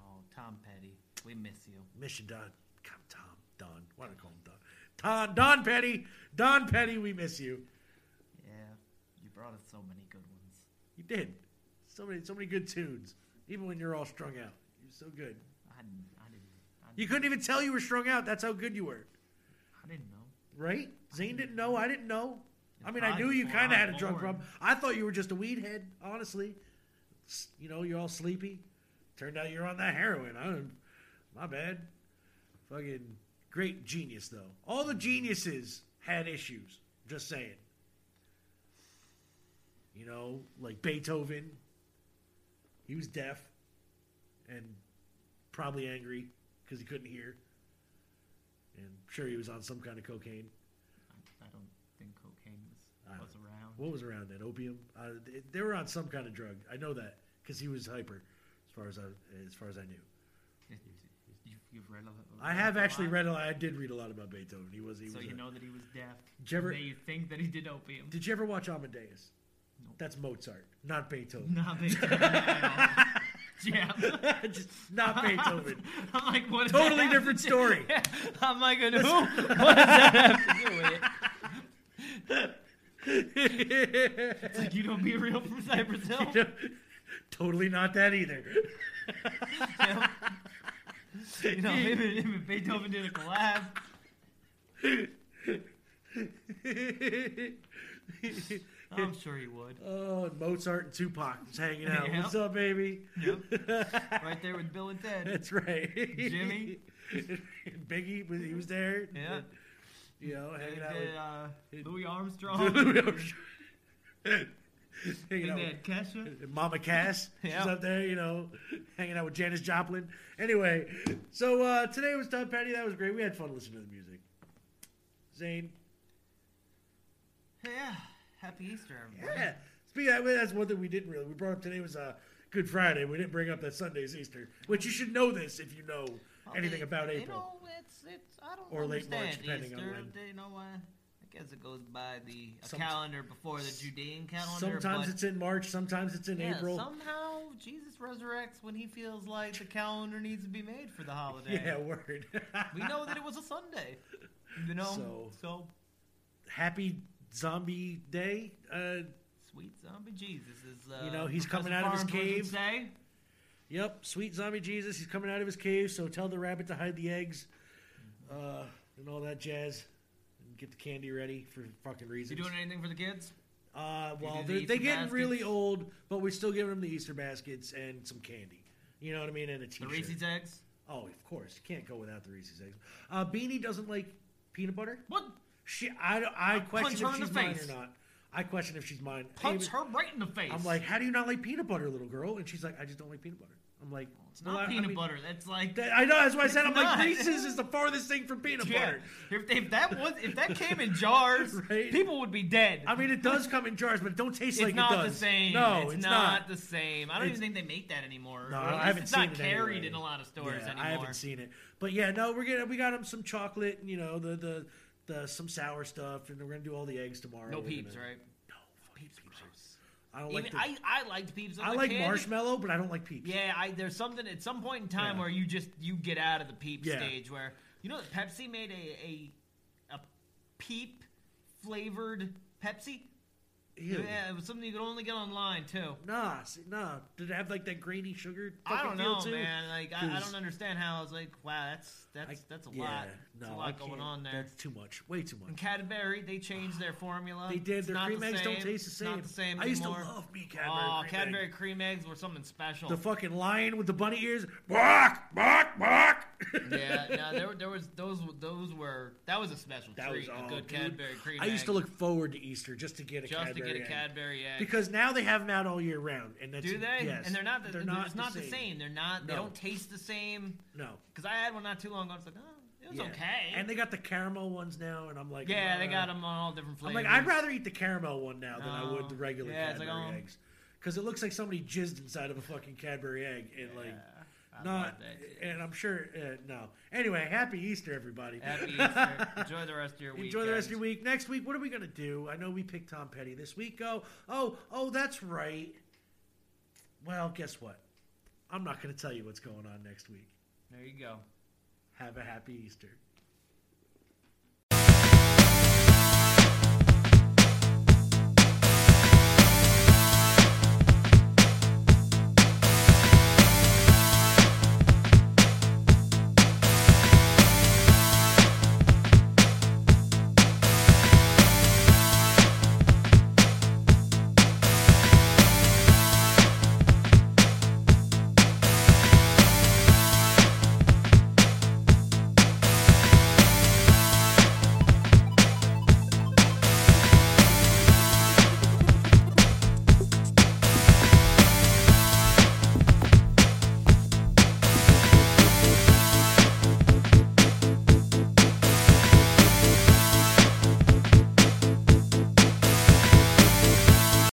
Oh, Tom Petty, we miss you.
Mission Don. God, Tom. Don. Why do I call him Don? Don, Don Petty. Don Petty, we miss you.
Yeah, you brought us so many good ones.
You did. So many, so many good tunes. Even when you're all strung out. You're so good.
I didn't, I didn't, I didn't,
You couldn't even tell you were strung out. That's how good you were.
I didn't know.
Right? Zane didn't know. I didn't know. I mean, I knew you kind of had a drug problem. I thought you were just a weed head, honestly. You know, you're all sleepy. Turned out you're on that heroin. I don't, my bad. Fucking great genius, though. All the geniuses had issues. Just saying. You know, like Beethoven. He was deaf and probably angry because he couldn't hear. And I'm sure he was on some kind of cocaine.
I, I don't think cocaine was, was around.
What was around then? Opium. Uh, they, they were on some kind of drug. I know that because he was hyper, as far as I as far as I knew.
You, you've read a lot.
I have actually read. A lot, I did read a lot about Beethoven. He was. He
So
was.
you
a-
know that he was deaf.
Did you ever-
They think that he did opium.
Did you ever watch Amadeus?
Nope.
That's Mozart, not Beethoven.
Not Beethoven. Yeah.
Just not Beethoven.
I'm like, what?
Totally different
to-
story.
I'm like, who? What does that have to do with it? It's like you don't B-Real from Cypress Hill.
Totally not that either.
Yep. You know, him and, him and Beethoven did a collab. I'm sure he would.
oh, and Mozart and Tupac was hanging out.
Yeah.
What's up, baby? Yep.
right there with Bill and Ted.
That's right.
Jimmy.
Biggie, was he was there.
Yeah.
You know, hanging out
did,
with
uh, Louis Armstrong.
hanging out with
Kesha.
Mama Cass. She's up there, you know, hanging out with Janis Joplin. Anyway, so uh, today was Tom Petty. That was great. We had fun listening to the music. Zane.
Yeah. Happy Easter, everybody.
Yeah. Speaking of that, that's one thing we didn't really. We brought up today was uh, Good Friday. We didn't bring up that Sunday's Easter, which you should know this if you know
Well,
anything
they-
about
You
April.
know, it's it's I don't
Or late March, depending on
Easter.
when.
They- You know what? I guess it goes by the calendar before the Judean calendar.
sometimes it's in March, sometimes it's in
yeah,
April.
somehow Jesus resurrects when he feels like the calendar needs to be made for the holiday.
Yeah, word.
we know that it was a Sunday. You know,
So-
so
Happy Zombie Day. Uh,
sweet zombie Jesus is. Uh,
You know, he's
Professor
coming out of his cave.
Say.
Yep, sweet zombie Jesus. He's coming out of his cave, so tell the rabbit to hide the eggs, uh, and all that jazz, get the candy ready for fucking reasons.
You doing anything for the kids?
uh, well,
do the
they're, they getting really old, but we're still giving them the Easter baskets and some candy. You know what I mean? And a
The
T-shirt.
Reese's eggs.
Oh, of course, you can't go without the Reese's eggs. Uh, Beanie doesn't like peanut butter.
What?
She, I, I question if she's mine
face.
or not. I question if she's mine.
Punch
Even-
her right in the face.
I'm like, how do you not like peanut butter, little girl? And she's like, I just don't like peanut butter. I'm like,
it's
well,
not
I- I
peanut
mean-
butter. That's like
That- I know. That's why I said I'm
It's
like
not.
Reese's is the farthest thing from peanut
Yeah.
butter.
If, if that was if that came in jars,
Right?
people would be dead.
I mean, it does come in jars, but it don't taste
it's
like
not
it does.
It's not the same.
No,
it's,
it's,
not, the same. I don't
It's-
even think they make that anymore.
No, I haven't
it's
seen
not
it
carried
anyway.
in a lot of stores
Yeah,
anymore.
I haven't seen it, but yeah, no, we're gonna we got them some chocolate, and, you know, the the the some sour stuff, and we're gonna do all the eggs tomorrow.
No
We're
peeps,
gonna-
right?
No, fuck
Peeps,
peeps.
gross.
I don't
Even
like. The,
I, I liked peeps.
I like
kid.
marshmallow, but I don't like peeps.
Yeah, I, there's something at some point in time
Yeah.
where you just you get out of the peep
Yeah.
stage where you know that Pepsi made a a, a peep flavored Pepsi.
Ew.
Yeah, it was something you could only get online too.
Nah, see, nah. Did it have like that grainy sugar?
I don't
feel
know,
too?
man. Like I, I don't understand how I was like, wow, that's that's
I-
that's a
yeah,
lot.
No,
That's a lot going on there.
That's too much. Way too
And
much.
Cadbury, they changed their formula.
They did.
It's
Their
not
cream
the
eggs don't
same.
taste the
It's
same.
Not the same
I used to
anymore.
love me Cadbury
Oh,
cream
Cadbury
egg.
cream eggs were something special.
The fucking lion with the bunny ears. Bark, bark, bark.
yeah, no, there, were- there was those those were that was a special
That
treat.
was
a
all,
good
dude.
Cadbury cream.
I used to look forward to Easter just to get a
just
Cadbury
to get a
egg.
Cadbury egg.
Because now they have them out all year round, and that's
do they?
Yes,
and they're not. The,
They're not.
it's not the same. They're not. They
No.
don't taste the same.
No.
Because I had one not too long ago. It's like, oh, was
Yeah.
okay.
And they got the caramel ones now, and I'm like,
yeah, they
uh,
got them on all different flavors.
I'm like, I'd rather eat the caramel one now than I would the regular
Yeah, it's like,
Cadbury
oh.
eggs. Because it looks like somebody jizzed inside of a fucking Cadbury egg, and like,
I
Not, and I'm sure uh, no. Anyway, happy Easter, everybody.
Happy Easter. Enjoy the rest of your week.
Enjoy the rest of your week. Next week, what are we gonna do? I know we picked Tom Petty this week. Oh, oh, oh, that's right. Well, guess what? I'm not gonna tell you what's going on next week.
There you go.
Have a happy Easter.